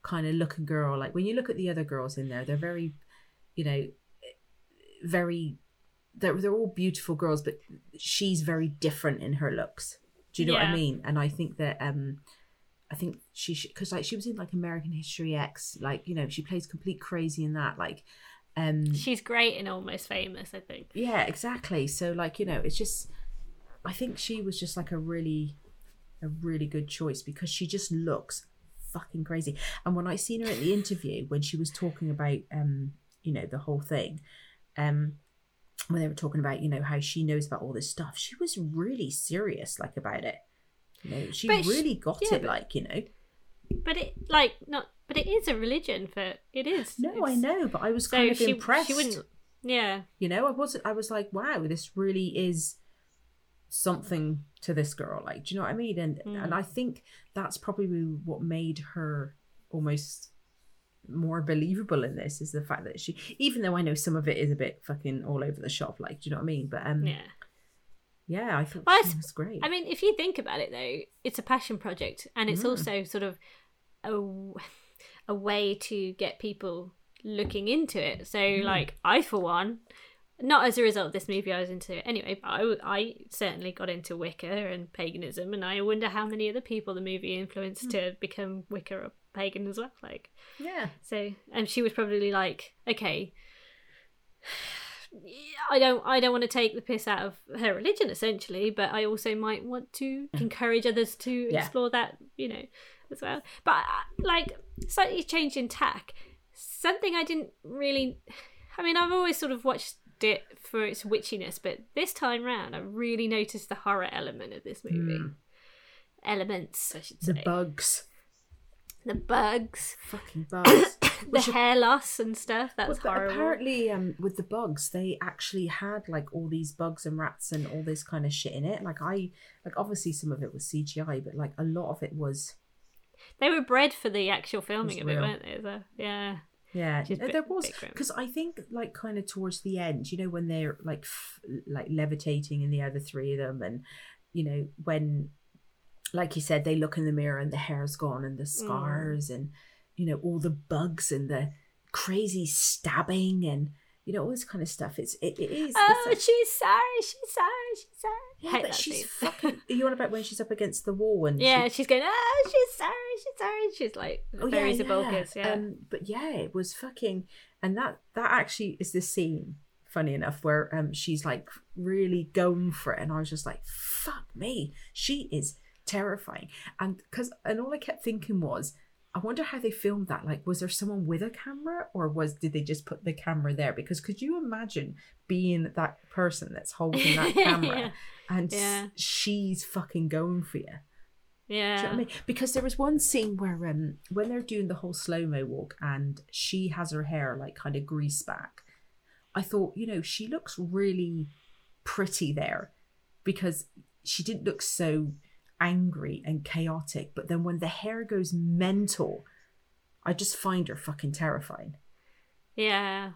kind of looking girl. Like when you look at the other girls in there, they're very, you know, very. They're, they're all beautiful girls, but she's very different in her looks. Do you know what I mean? And I think that um, I think she because like she was in like American History X, like you know she plays complete crazy in that. Like, um, She's great in Almost Famous. I think. yeah, exactly. So like you know, it's just I think she was just like a really a really good choice because she just looks fucking crazy. And when I seen her at the interview when she was talking about um you know the whole thing, um when they were talking about you know how she knows about all this stuff, she was really serious like about it. You know, she But she- really got yeah, it. but- Like you know, But it like not. But it is a religion for it is. no, I know, but I was So kind of she impressed. she wouldn't. Yeah. you know i wasn't i was like wow this really is something to this girl like do you know what i mean and Mm. and i think that's probably what made her almost more believable in this is the fact that she even though i know some of it is a bit fucking all over the shop like do you know what i mean but um yeah, Yeah. i thought Well, I she s- was great I mean, if you think about it, though, it's a passion project, and it's Mm. also sort of a, a way to get people looking into it. So, Mm. like, I, for one, not as a result of this movie, I was into it anyway, but I, I certainly got into Wicca and paganism, and I wonder how many other people the movie influenced Mm. to become Wicca or pagan as well. Like, yeah so, and she was probably like, okay. I don't I don't want to take the piss out of her religion essentially, but I also might want to encourage others to Yeah. explore that, you know, as well. But uh, like slightly change in tack, something I didn't really I mean, I've always sort of watched it for its witchiness, but this time round I really noticed the horror element of this movie. Mm. Elements, I should say. the bugs the bugs, fucking bugs the Which hair loss and stuff. That was Well, horrible. Apparently, um, with the bugs, they actually had like all these bugs and rats and all this kind of shit in it. Like I, like obviously some of it was CGI, but like a lot of it was, They were bred for the actual filming of it, real. weren't they? So, yeah. yeah. Is there was because I think like kind of towards the end, you know, when they're like f- like levitating in the other three of them, and you know when, like you said, they look in the mirror and the hair's gone and the Mm. scars and you know all the bugs and the crazy stabbing and you know all this kind of stuff. It's it, it is. Oh, it's she's sorry, she's sorry, she's sorry. Yeah, but she's scene. fucking. Are you on about when she's up against the wall and Yeah, She, she's going, oh, she's sorry, she's sorry. She's like, oh very yeah, yeah. yeah. Um, but yeah, it was fucking, and that that actually is the scene. Funny enough, where um she's like really going for it, and I was just like, fuck me, she is terrifying, and because and all I kept thinking was. I wonder how they filmed that. Like, was there someone with a camera, or was did they just put the camera there? Because could you imagine being that person that's holding that camera Yeah. and Yeah. she's fucking going for you? yeah. You know I mean? Because there was one scene where um when they're doing the whole slow mo walk and she has her hair like kind of greased back, I thought, you know, she looks really pretty there because she didn't look so angry and chaotic. But then when the hair goes mental, I just find her fucking terrifying. Yeah.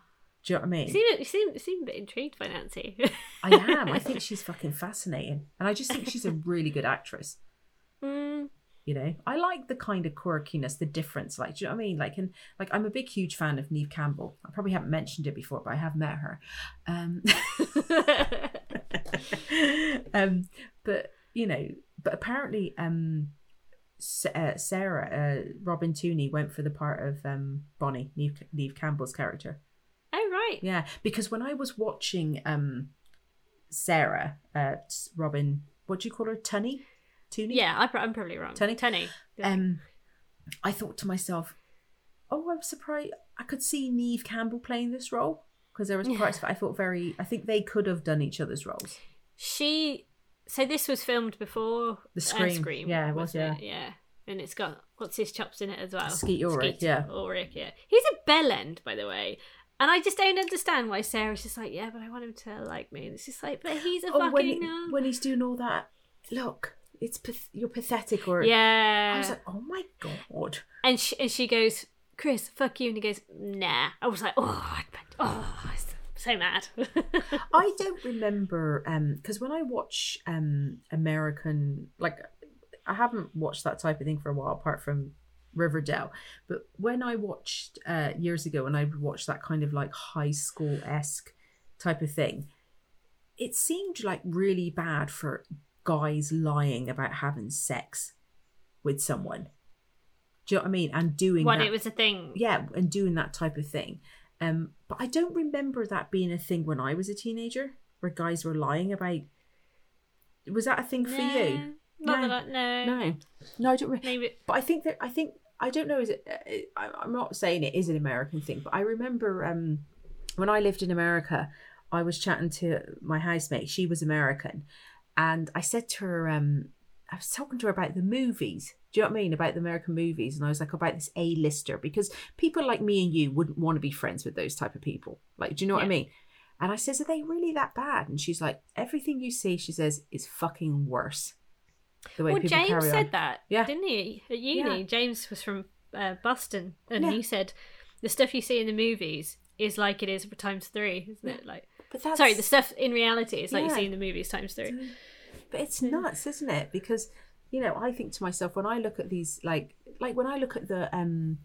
Do you know what I mean? You seem, you seem, you seem a bit intrigued by Nancy. I am. I think she's fucking fascinating, and I just think she's a really good actress. mm, You know, I like the kind of quirkiness, the difference. Like, do you know what I mean? Like, and like, I'm a big, huge fan of Neve Campbell. I probably haven't mentioned it before, but I have met her. Um, um, but you know, but apparently, um, S- uh, Sarah, uh, Robin Tooney went for the part of um Bonnie, Neve, Neve Campbell's character. oh, right. Yeah, because when I was watching um Sarah, uh, Robin, what do you call her, Tunney? Tooney? Yeah, I, I'm probably wrong. Tenny? Tenny. Um, I thought to myself, oh, I'm surprised. I could see Neve Campbell playing this role because there was parts of it I thought very. I think they could have done each other's roles. she. So this was filmed before The uh, Scream. Scream. Yeah, it was, wasn't Yeah. And it's got what's his chops in it as well. Skeet Ulrich, yeah. Ulrich, yeah. He's a bell end, by the way. And I just don't understand why Sarah's just like, yeah, but I want him to like me. And it's just like, but he's a Oh, when, fucking he- uh, when he's doing all that, look, it's path- you're pathetic. Or yeah. I was like, oh my god. and she and she goes, Chris, fuck you, and he goes, nah. I was like, oh, oh, so mad. I don't remember um because when I watch um American like I haven't watched that type of thing for a while apart from Riverdale but when I watched uh years ago and I watched that kind of like high school esque type of thing it seemed like really bad for guys lying about having sex with someone do you know what I mean and doing when that it was a thing. yeah and doing that type of thing um but i don't remember that being a thing when i was a teenager where guys were lying about was that a thing for you Not No. that I, no. no no i don't re- Maybe. but i think that i think i don't know is it uh, I- i'm not saying it is an american thing but i remember um when i lived in america i was chatting to my housemate she was american and i said to her um i was talking to her about the movies do you know what I mean about the American movies? And I was like about this A lister because people like me and you wouldn't want to be friends with those type of people. Like, do you know what I mean? And I says, are they really that bad? And she's like, everything you see, she says, is fucking worse. The way Well, people James said on. that, Yeah. didn't he? At uni, Yeah. James was from uh, Boston, and Yeah. he said the stuff you see in the movies is like it is times three, isn't it? Like, But that's sorry, the stuff in reality is like you see in the movies times three. But it's nuts, isn't it? Because you know, I think to myself when I look at these, like, like when I look at the, um,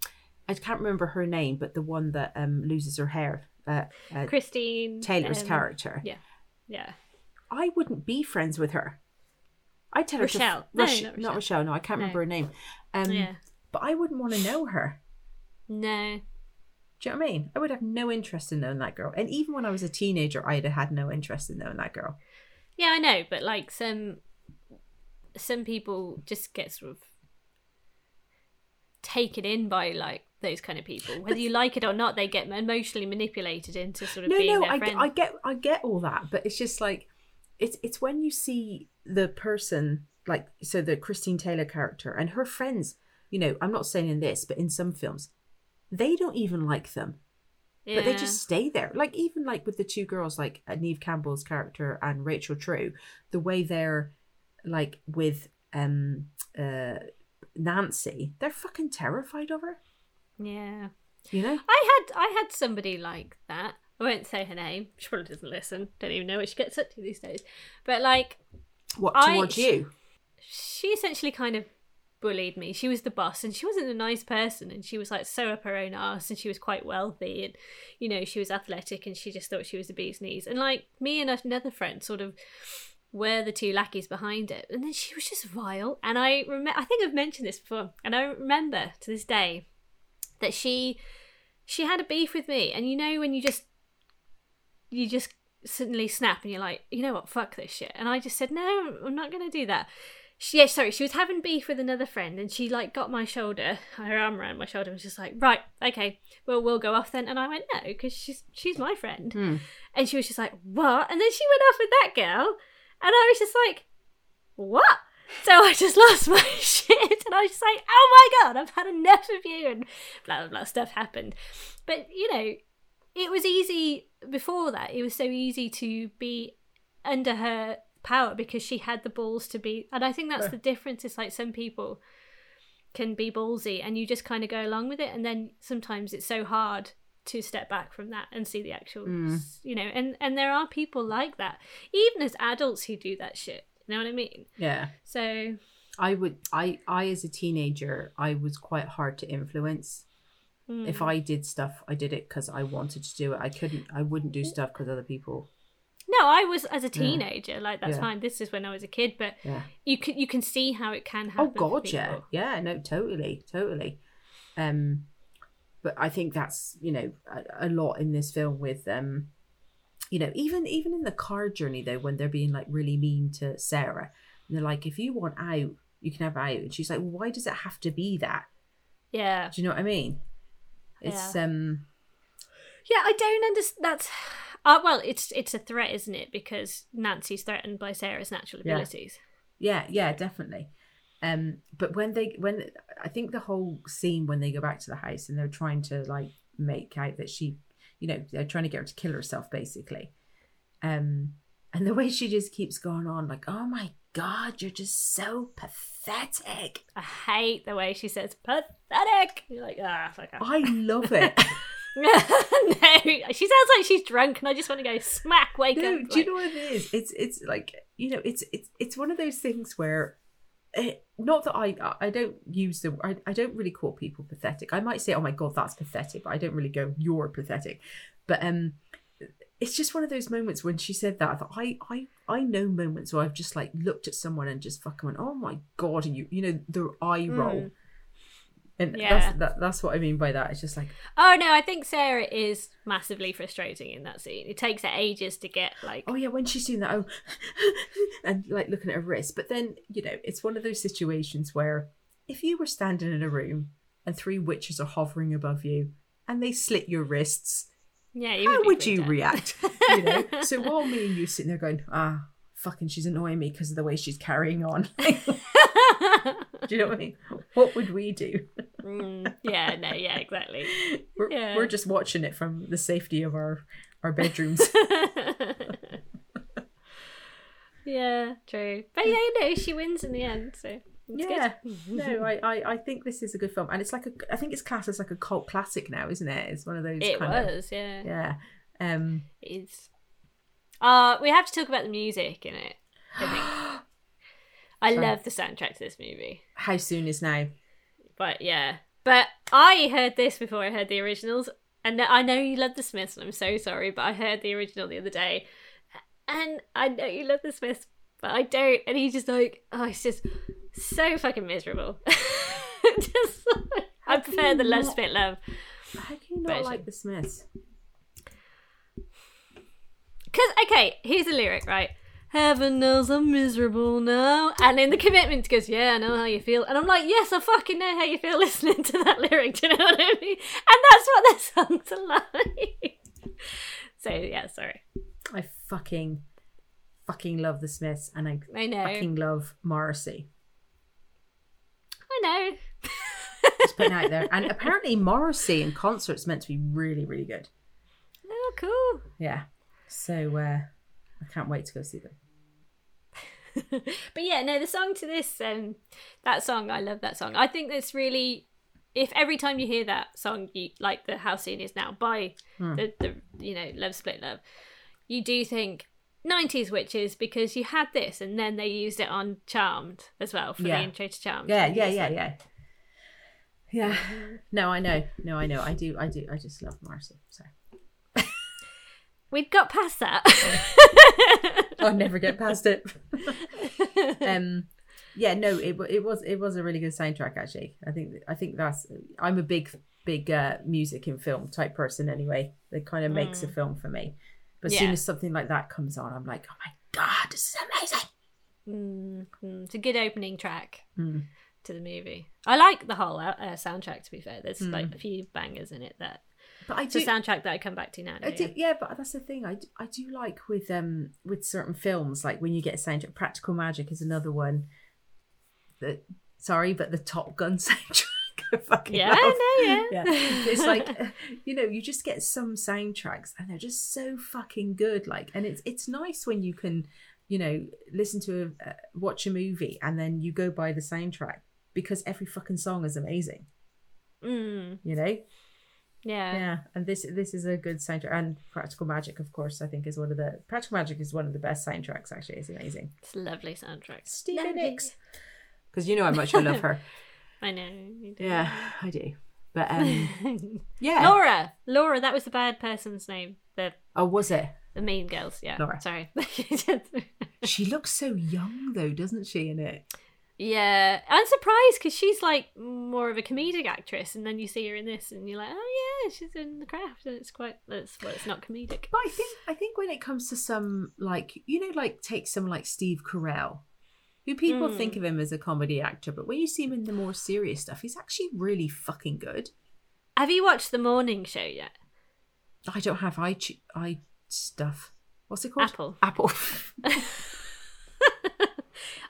I can't remember her name, but the one that um loses her hair, uh, uh, Christine Taylor's um, character. Yeah, yeah. I wouldn't be friends with her. I tell her Rochelle. to No, not not Rochelle. Rochelle. No, I can't remember her name. Um, yeah. but I wouldn't want to know her. No. Do you know what I mean? I would have no interest in knowing that girl. And even when I was a teenager, I'd have had no interest in knowing that girl. Yeah, I know, but like some some people just get sort of taken in by like those kind of people. Whether you like it or not, they get emotionally manipulated into sort of No, being no, their I, friend. I get, I get all that, but it's just like, it's it's when you see the person like so the Christine Taylor character and her friends. You know, I'm not saying in this, but in some films, they don't even like them. yeah. but they just stay there. Like even like with the two girls, like uh, Neve Campbell's character and Rachel True, the way they're like with um uh Nancy, they're fucking terrified of her. yeah. You know? I had I had somebody like that. I won't say her name. She probably doesn't listen. Don't even know what she gets up to these days. But like, What I- towards you? she essentially kind of bullied me. She was the boss, and she wasn't a nice person, and she was like so up her own ass, and she was quite wealthy, and you know she was athletic, and she just thought she was the bee's knees. And like me and another friend, sort of were the two lackeys behind it, and then she was just vile. And I remember, I think I've mentioned this before, and I remember to this day that she she had a beef with me, and you know when you just you just suddenly snap and you're like, you know what, fuck this shit. And I just said, no, I'm not going to do that. She, yeah, sorry, she was having beef with another friend and she like got my shoulder, her arm around my shoulder and was just like, right, okay, well, we'll go off then. And I went, no, because she's, she's my friend. Hmm. And she was just like, what? And then she went off with that girl. And I was just like, what? So I just lost my shit. And I was just like, oh my God, I've had enough of you. And blah, blah, blah, stuff happened. But, you know, it was easy before that. It was so easy to be under her power because she had the balls to be. And I think that's the difference. It's like some people can be ballsy and you just kind of go along with it. And then sometimes it's so hard to step back from that and see the actual, Mm. you know, and and there are people like that, even as adults who do that shit. You know what I mean? Yeah. So I would I I as a teenager I was quite hard to influence. mm, If I did stuff, I did it because I wanted to do it. I couldn't I wouldn't do stuff because other people. no, I was as a teenager, like that's Yeah. fine. This is when I was a kid, but Yeah. you can you can see how it can Oh happen. for god, yeah. Yeah, no, totally, totally. Um but I think that's, you know, a, a lot in this film with um you know, even even in the car journey though, when they're being like really mean to Sarah, and they're like, if you want out, you can have out. And she's like, well, why does it have to be that? Yeah. Do you know what I mean? It's um Yeah, I don't understand. That's uh, well, it's it's a threat, isn't it? Because Nancy's threatened by Sarah's natural Yeah. abilities. Yeah, yeah, definitely. Um, but when they when I think the whole scene when they go back to the house and they're trying to like make out that she, you know, they're trying to get her to kill herself basically. Um, and the way she just keeps going on, like, oh my god, you're just so pathetic. I hate the way she says pathetic. You're like, ah, fuck off. I love it. no, she sounds like she's drunk, and I just want to go smack, wake no, up. do you know what it is? It's it's like you know, it's it's it's one of those things where, it, not that I I don't use the I, I don't really call people pathetic. I might say, oh my god, that's pathetic, but I don't really go, you're pathetic. But um, it's just one of those moments when she said that. I thought I I I know moments where I've just like looked at someone and just fucking went, oh my god, and you you know the eye roll. And Yeah. that's that, that's what I mean by that. It's just like Oh no, I think Sarah is massively frustrating in that scene. It takes her ages to get like. oh yeah, when she's doing that, oh, and like looking at her wrist. But then you know, it's one of those situations where if you were standing in a room and three witches are hovering above you and they slit your wrists, yeah, you how be would you out. react? you know. So while me and you sitting there going, ah, fucking, she's annoying me because of the way she's carrying on. do you know what I mean? What would we do? Mm, yeah, no, yeah, exactly. We're, Yeah. we're just watching it from the safety of our our bedrooms. yeah, true. But yeah, you know, she wins in the end, so it's yeah. no, I, I I think this is a good film, and it's like a I think it's classed as like a cult classic now, isn't it? It's one of those. it was, yeah. Yeah. Um. It's. Uh, we have to talk about the music in it. I think. I Sorry. love the soundtrack to this movie. How soon is now? But yeah. But I heard this before I heard the originals. And I know you love the Smiths, and I'm so sorry, but I heard the original the other day. And I know you love the Smiths, but I don't. And he's just like, oh, it's just so fucking miserable. just, I prefer the Love not- Spit Love. How can you not Version. like the Smiths? Because, okay, here's a lyric, right? Heaven knows I'm miserable now. And in the commitment, it goes, Yeah, I know how you feel. And I'm like, Yes, I fucking know how you feel listening to that lyric. Do you know what I mean? And that's what the songs like. so, yeah, sorry. I fucking fucking love the Smiths, and I I know. fucking love Morrissey. I know. Just putting it out there, and apparently Morrissey in concerts meant to be really really good. Oh, cool. Yeah. So uh, I can't wait to go see them. but yeah, no, the song to this, um, that song, I love that song. I think that's really, if every time you hear that song, you like the How Soon Is Now by Hmm. the, the, you know, Love Spit Love, you do think 90s witches because you had this and then they used it on Charmed as well for Yeah. the intro to Charmed. Yeah, yeah, yeah, yeah. Yeah. No, I know. No, I know. I do. I do. I just love Morrissey. So We'd got past that. I'll never get past it. um, yeah, no, it it was it was a really good soundtrack actually. I think I think that's I'm a big big uh, music in film type person anyway. That kind of makes a film for me. But as soon as something like that comes on, I'm like, oh my god, this is amazing. Mm, mm, it's a good opening track Mm. to the movie. I like the whole uh, soundtrack. To be fair, there's Mm. like a few bangers in it that But I do, soundtrack that I come back to now. I do, yeah, but that's the thing. I do, I do like with um with certain films, like when you get a soundtrack. Practical Magic is another one. That sorry, but the Top Gun soundtrack. I fucking Yeah, love. no, yeah. yeah. It's like uh, you know, you just get some soundtracks, and they're just so fucking good. Like, and it's it's nice when you can, you know, listen to a uh, watch a movie, and then you go by the soundtrack because every fucking song is amazing. Mm, You know. Yeah. Yeah, and this this is a good soundtrack. And Practical Magic, of course, I think is one of the Practical Magic is one of the best soundtracks. Actually, it's amazing. It's a lovely soundtrack. Stevie Nicks, because you know how much I love her. I know. you do. Yeah, I do. But um, yeah. Laura. Laura, that was the bad person's name. The Oh, was it? the mean girls, yeah. Laura. Sorry. She looks so young though, doesn't she? In it. Yeah. I'm surprised because she's like more of a comedic actress, and then you see her in this, and you're like, oh yeah, she's in the craft, and it's quite. That's well, it's not comedic. But I think I think when it comes to some like you know like take someone like Steve Carell, who people Mm. think of him as a comedy actor, but when you see him in the more serious stuff, he's actually really fucking good. Have you watched the morning show yet? I don't have i i stuff. What's it called? Apple. Apple.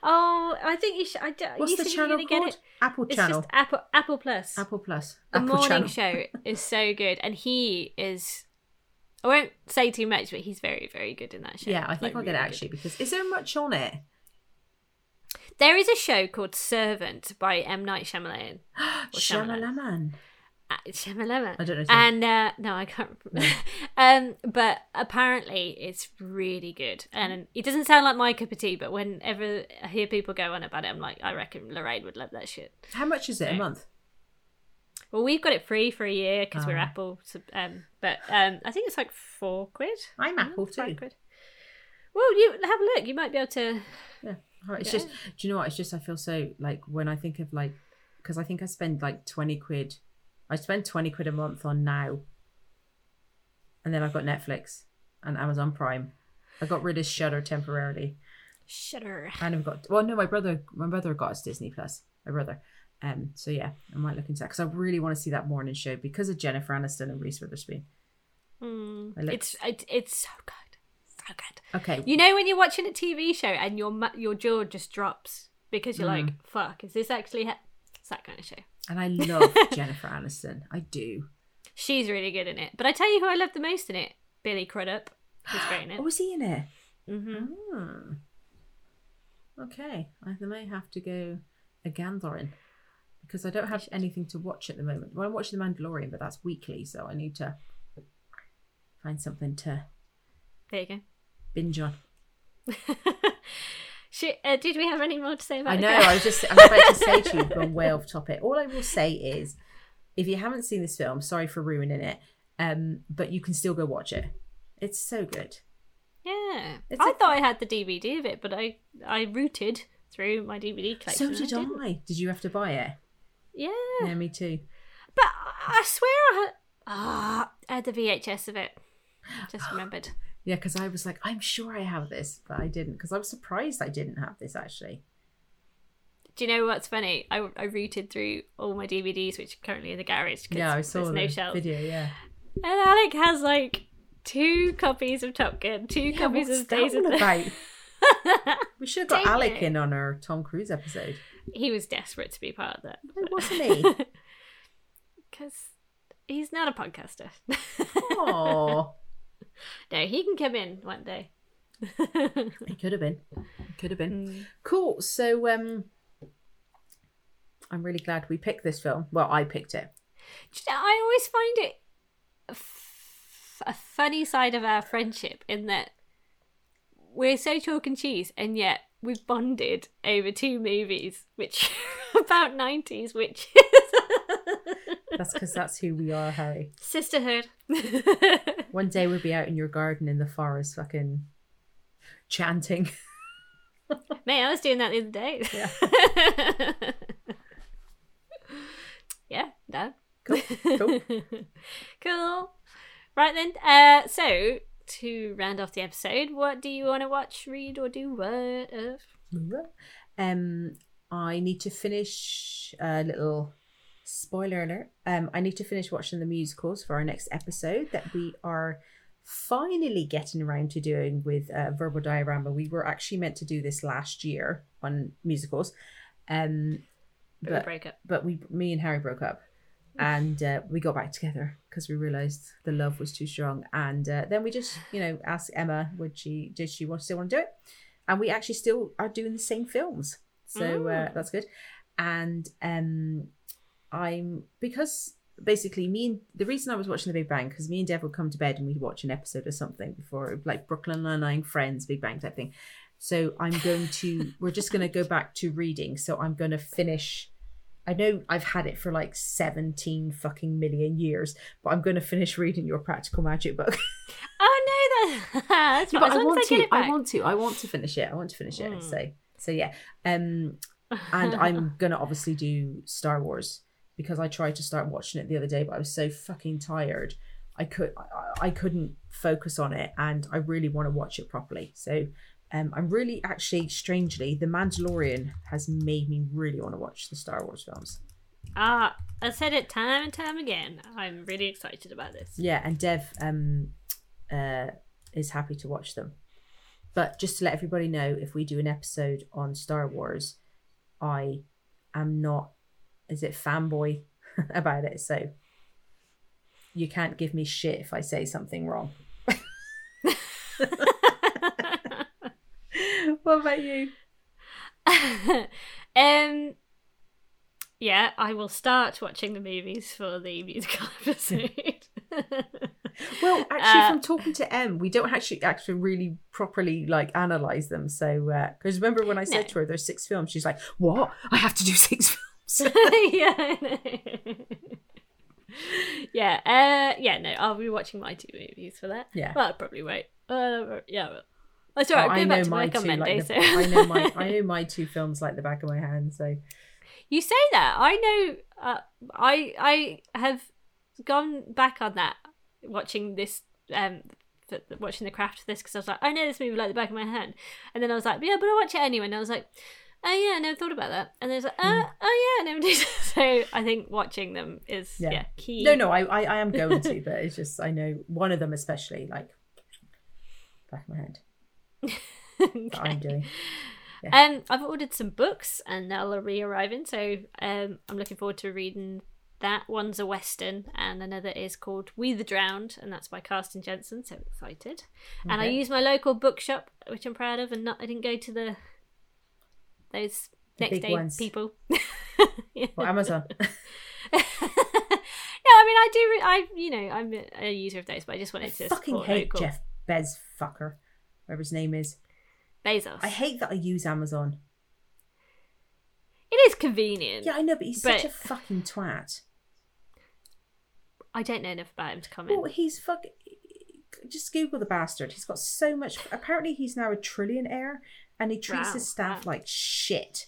oh, I think you should. I don't, What's you the said you were channel gonna get called? it. Apple It's Channel. just Apple Apple Plus. Apple Plus. the Apple morning Channel. show is so good, and he is. I won't say too much, but he's very, very good in that show. Yeah, I think Like, I'll get it really actually because is there much on it? There is a show called Servant by M Night Shyamalan. Shyamalan. Shyamalan. Shyamalan. I don't know. And uh, no, I can't. um, but apparently, it's really good, and it doesn't sound like my cup of tea. But whenever I hear people go on about it, I'm like, I reckon Lorraine would love that shit. How much is it a month? Well, we've got it free for a year because we're Ah. Apple. So, um, but um, I think it's like four quid. I'm Apple five too. quid. Well, you have a look. You might be able to. Yeah. Oh, It's Yeah. just, do you know what? It's just, I feel so like when I think of like, because I think I spend like 20 quid, I spend 20 quid a month on now. And then I've got Netflix and Amazon Prime. I got rid of Shutter temporarily. Shudder. And I've got, well, no, my brother, my brother got us Disney Plus. My brother. Um, so yeah, I might look into that because I really want to see that morning show because of Jennifer Aniston and Reese Witherspoon. Mm, it's it, it's so good, so good. Okay. You know when you're watching a TV show and your your jaw just drops because you're like, "Fuck, is this actually?" Ha-? It's that kind of show. And I love Jennifer Aniston. I do. She's really good in it. But I tell you who I love the most in it: Billy Crudup. He's great in it. Oh, was he in it? hmm Hmm. Okay, I may have to go a Gandalrin because I don't have anything to watch at the moment. Well, I'm watching The Mandalorian, but that's weekly, so I need to find something to There you go. binge on. Uh, did we have any more to say about I know. I was just. I'm about to say to you, gone way off topic. All I will say is, if you haven't seen this film, sorry for ruining it. Um, but you can still go watch it. It's so good. Yeah, It's I a- thought I had the DVD of it, but I I rooted through my DVD collection. So did didn't. I. Did you have to buy it? Yeah, Yeah, me too. but I I swear I had ah I had the VHS of it. Just remembered. Yeah, because I was like, I'm sure I have this, but I didn't. Because I was surprised I didn't have this actually. Do you know what's funny? I, I rooted through all my DVDs, which are currently in the garage. 'cause Yeah, I saw there's the no shelf. video. Yeah, And Alec has like two copies of Top Gun, two yeah copies of Days of the? We should have got Dang Alec it. in on our Tom Cruise episode. He was desperate to be part of that. Why wasn't he? Because he's not a podcaster. Oh, no, he can come in one day. he could have been. Could have been. Mm. Cool. So, um, I'm really glad we picked this film. Well, I picked it. I always find it a, f- a funny side of our friendship in that we're so chalk and cheese, and yet we've bonded over two movies, which are about nineties witches. That's because that's who we are, Harry. Sisterhood. One day we'll be out in your garden in the forest, fucking chanting. Mate, I was doing that the other day. Yeah. yeah, done. Cool, cool. cool. Right then. Uh, so to round off the episode, what do you want to watch, read, or do what of? Um, I need to finish a little spoiler alert. Um, I need to finish watching the musicals for our next episode that we are finally getting around to doing with uh, Verbal Diorama. We were actually meant to do this last year on musicals, um, But we break up. but we, me and Harry broke up, and uh, we got back together because we realized the love was too strong. And uh, then we just, you know, asked Emma, would she, did she want still want to do it? And we actually still are doing the same films, so uh, Mm. that's good. And um, I'm because basically me and the reason I was watching The Big Bang because me and Dev would come to bed and we'd watch an episode or something before, like Brooklyn Nine Nine, Friends, Big Bang type thing. So I'm going to. we're just going to go back to reading. So I'm going to finish. I know I've had it for like 17 fucking million years, but I'm going to finish reading your Practical Magic book. Oh no, that, that's fine. but I want I to. I want to. I want to finish it. I want to finish it. Mm. So so yeah. Um, and I'm gonna obviously do Star Wars because I tried to start watching it the other day, but I was so fucking tired. I could I, I couldn't focus on it, and I really want to watch it properly. So. Um, I'm really actually strangely, The Mandalorian has made me really want to watch the Star Wars films. Ah, I said it time and time again. I'm really excited about this. Yeah, and Dev um uh is happy to watch them. But just to let everybody know, if we do an episode on Star Wars, I am not is it fanboy about it, so you can't give me shit if I say something wrong. what about you? um, yeah, I will start watching the movies for the musical episode. Well, actually, Uh, from talking to Em, we don't actually actually really properly like analyze them. So, because remember when I said No. to her there's six films, she's like, "What? I have to do six films." yeah, I know. yeah, uh, yeah. No, I'll be watching my two movies for that. Yeah. well, I probably won't. Uh, yeah, well, that's all right. Oh, I'm going back to on Monday. like so the, I know my I know my two films like the back of my hand. So You say that. I know. Uh, I I have gone back on that watching this. Um, watching the craft of this because I was like, I know this movie like the back of my hand, and then I was like, yeah, but I watch it anyway. And I was like, oh yeah, I never thought about that. And there's like, uh, oh yeah, I never did. so I think watching them is. Yeah. yeah, key. no, no, I, I I am going to, but it's just I know one of them especially like back of my hand that I'm doing. Um, I've ordered some books and they'll be arriving, so um, I'm looking forward to reading that. One's a western, and another is called We the Drowned, and that's by carsten Jensen. So excited! And I use my local bookshop, which I'm proud of, and not I didn't go to the those The next day ones. people. yeah. Well, Amazon. no, I mean I do. Re- I you know I'm a- user of those, but I just I wanted to fucking hate local. Jeff Bez fucker, whatever his name is. Bezos. I hate that I use Amazon. it is convenient. Yeah, I know, but he's such a fucking twat. I don't know enough about him to comment. Well, he's fuck. Just Google the bastard. He's got so much. Apparently, he's now a trillionaire, and he treats Wow, his staff wow. like shit.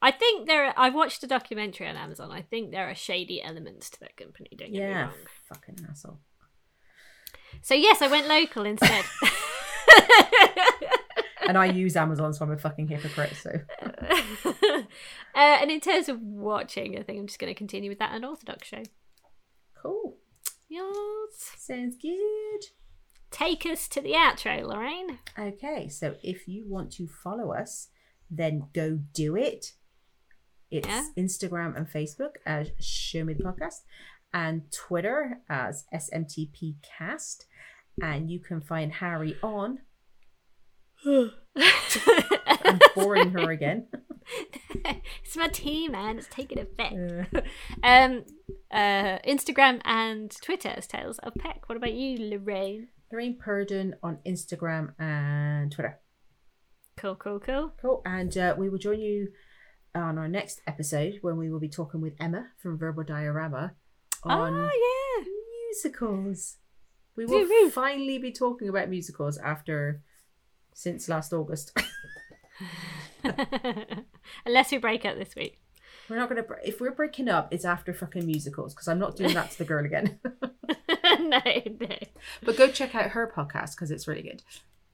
I think there. Are, I've watched a documentary on Amazon. I think there are shady elements to that company. Don't get me Yeah, wrong. fucking asshole. So yes, I went local instead. And I use Amazon, so I'm a fucking hypocrite. So uh, and in terms of watching, I think I'm just going to continue with that unorthodox show. cool. Yes. Sounds good. Take us to the outro, Lorraine. Okay, so if you want to follow us, then go do it. It's Yeah. Instagram and Facebook as Show Me the Podcast, and Twitter as SMTPcast. And you can find Harry on. I'm boring her again. it's my tea, man. It's taking effect. Uh, Um, uh, Instagram and Twitter as Tales of Peck. What about you, Lorraine? Lorraine Purdon on Instagram and Twitter. Cool, cool, cool. Cool. And uh, we will join you on our next episode when we will be talking with Emma from Verbal Diorama on Oh yeah. musicals. We will finally be talking about musicals after since last August. Unless we break up this week. We're not gonna. If we're breaking up, it's after fucking musicals because I'm not doing that to the girl again. no, no. but go check out her podcast because it's really good.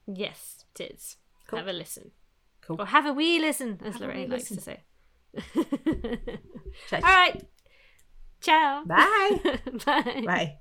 Yes, it is. Cool. Have a listen. Cool. Or have a wee listen, as Have Lorraine likes to say. All right. Ciao. Bye. Bye. Bye.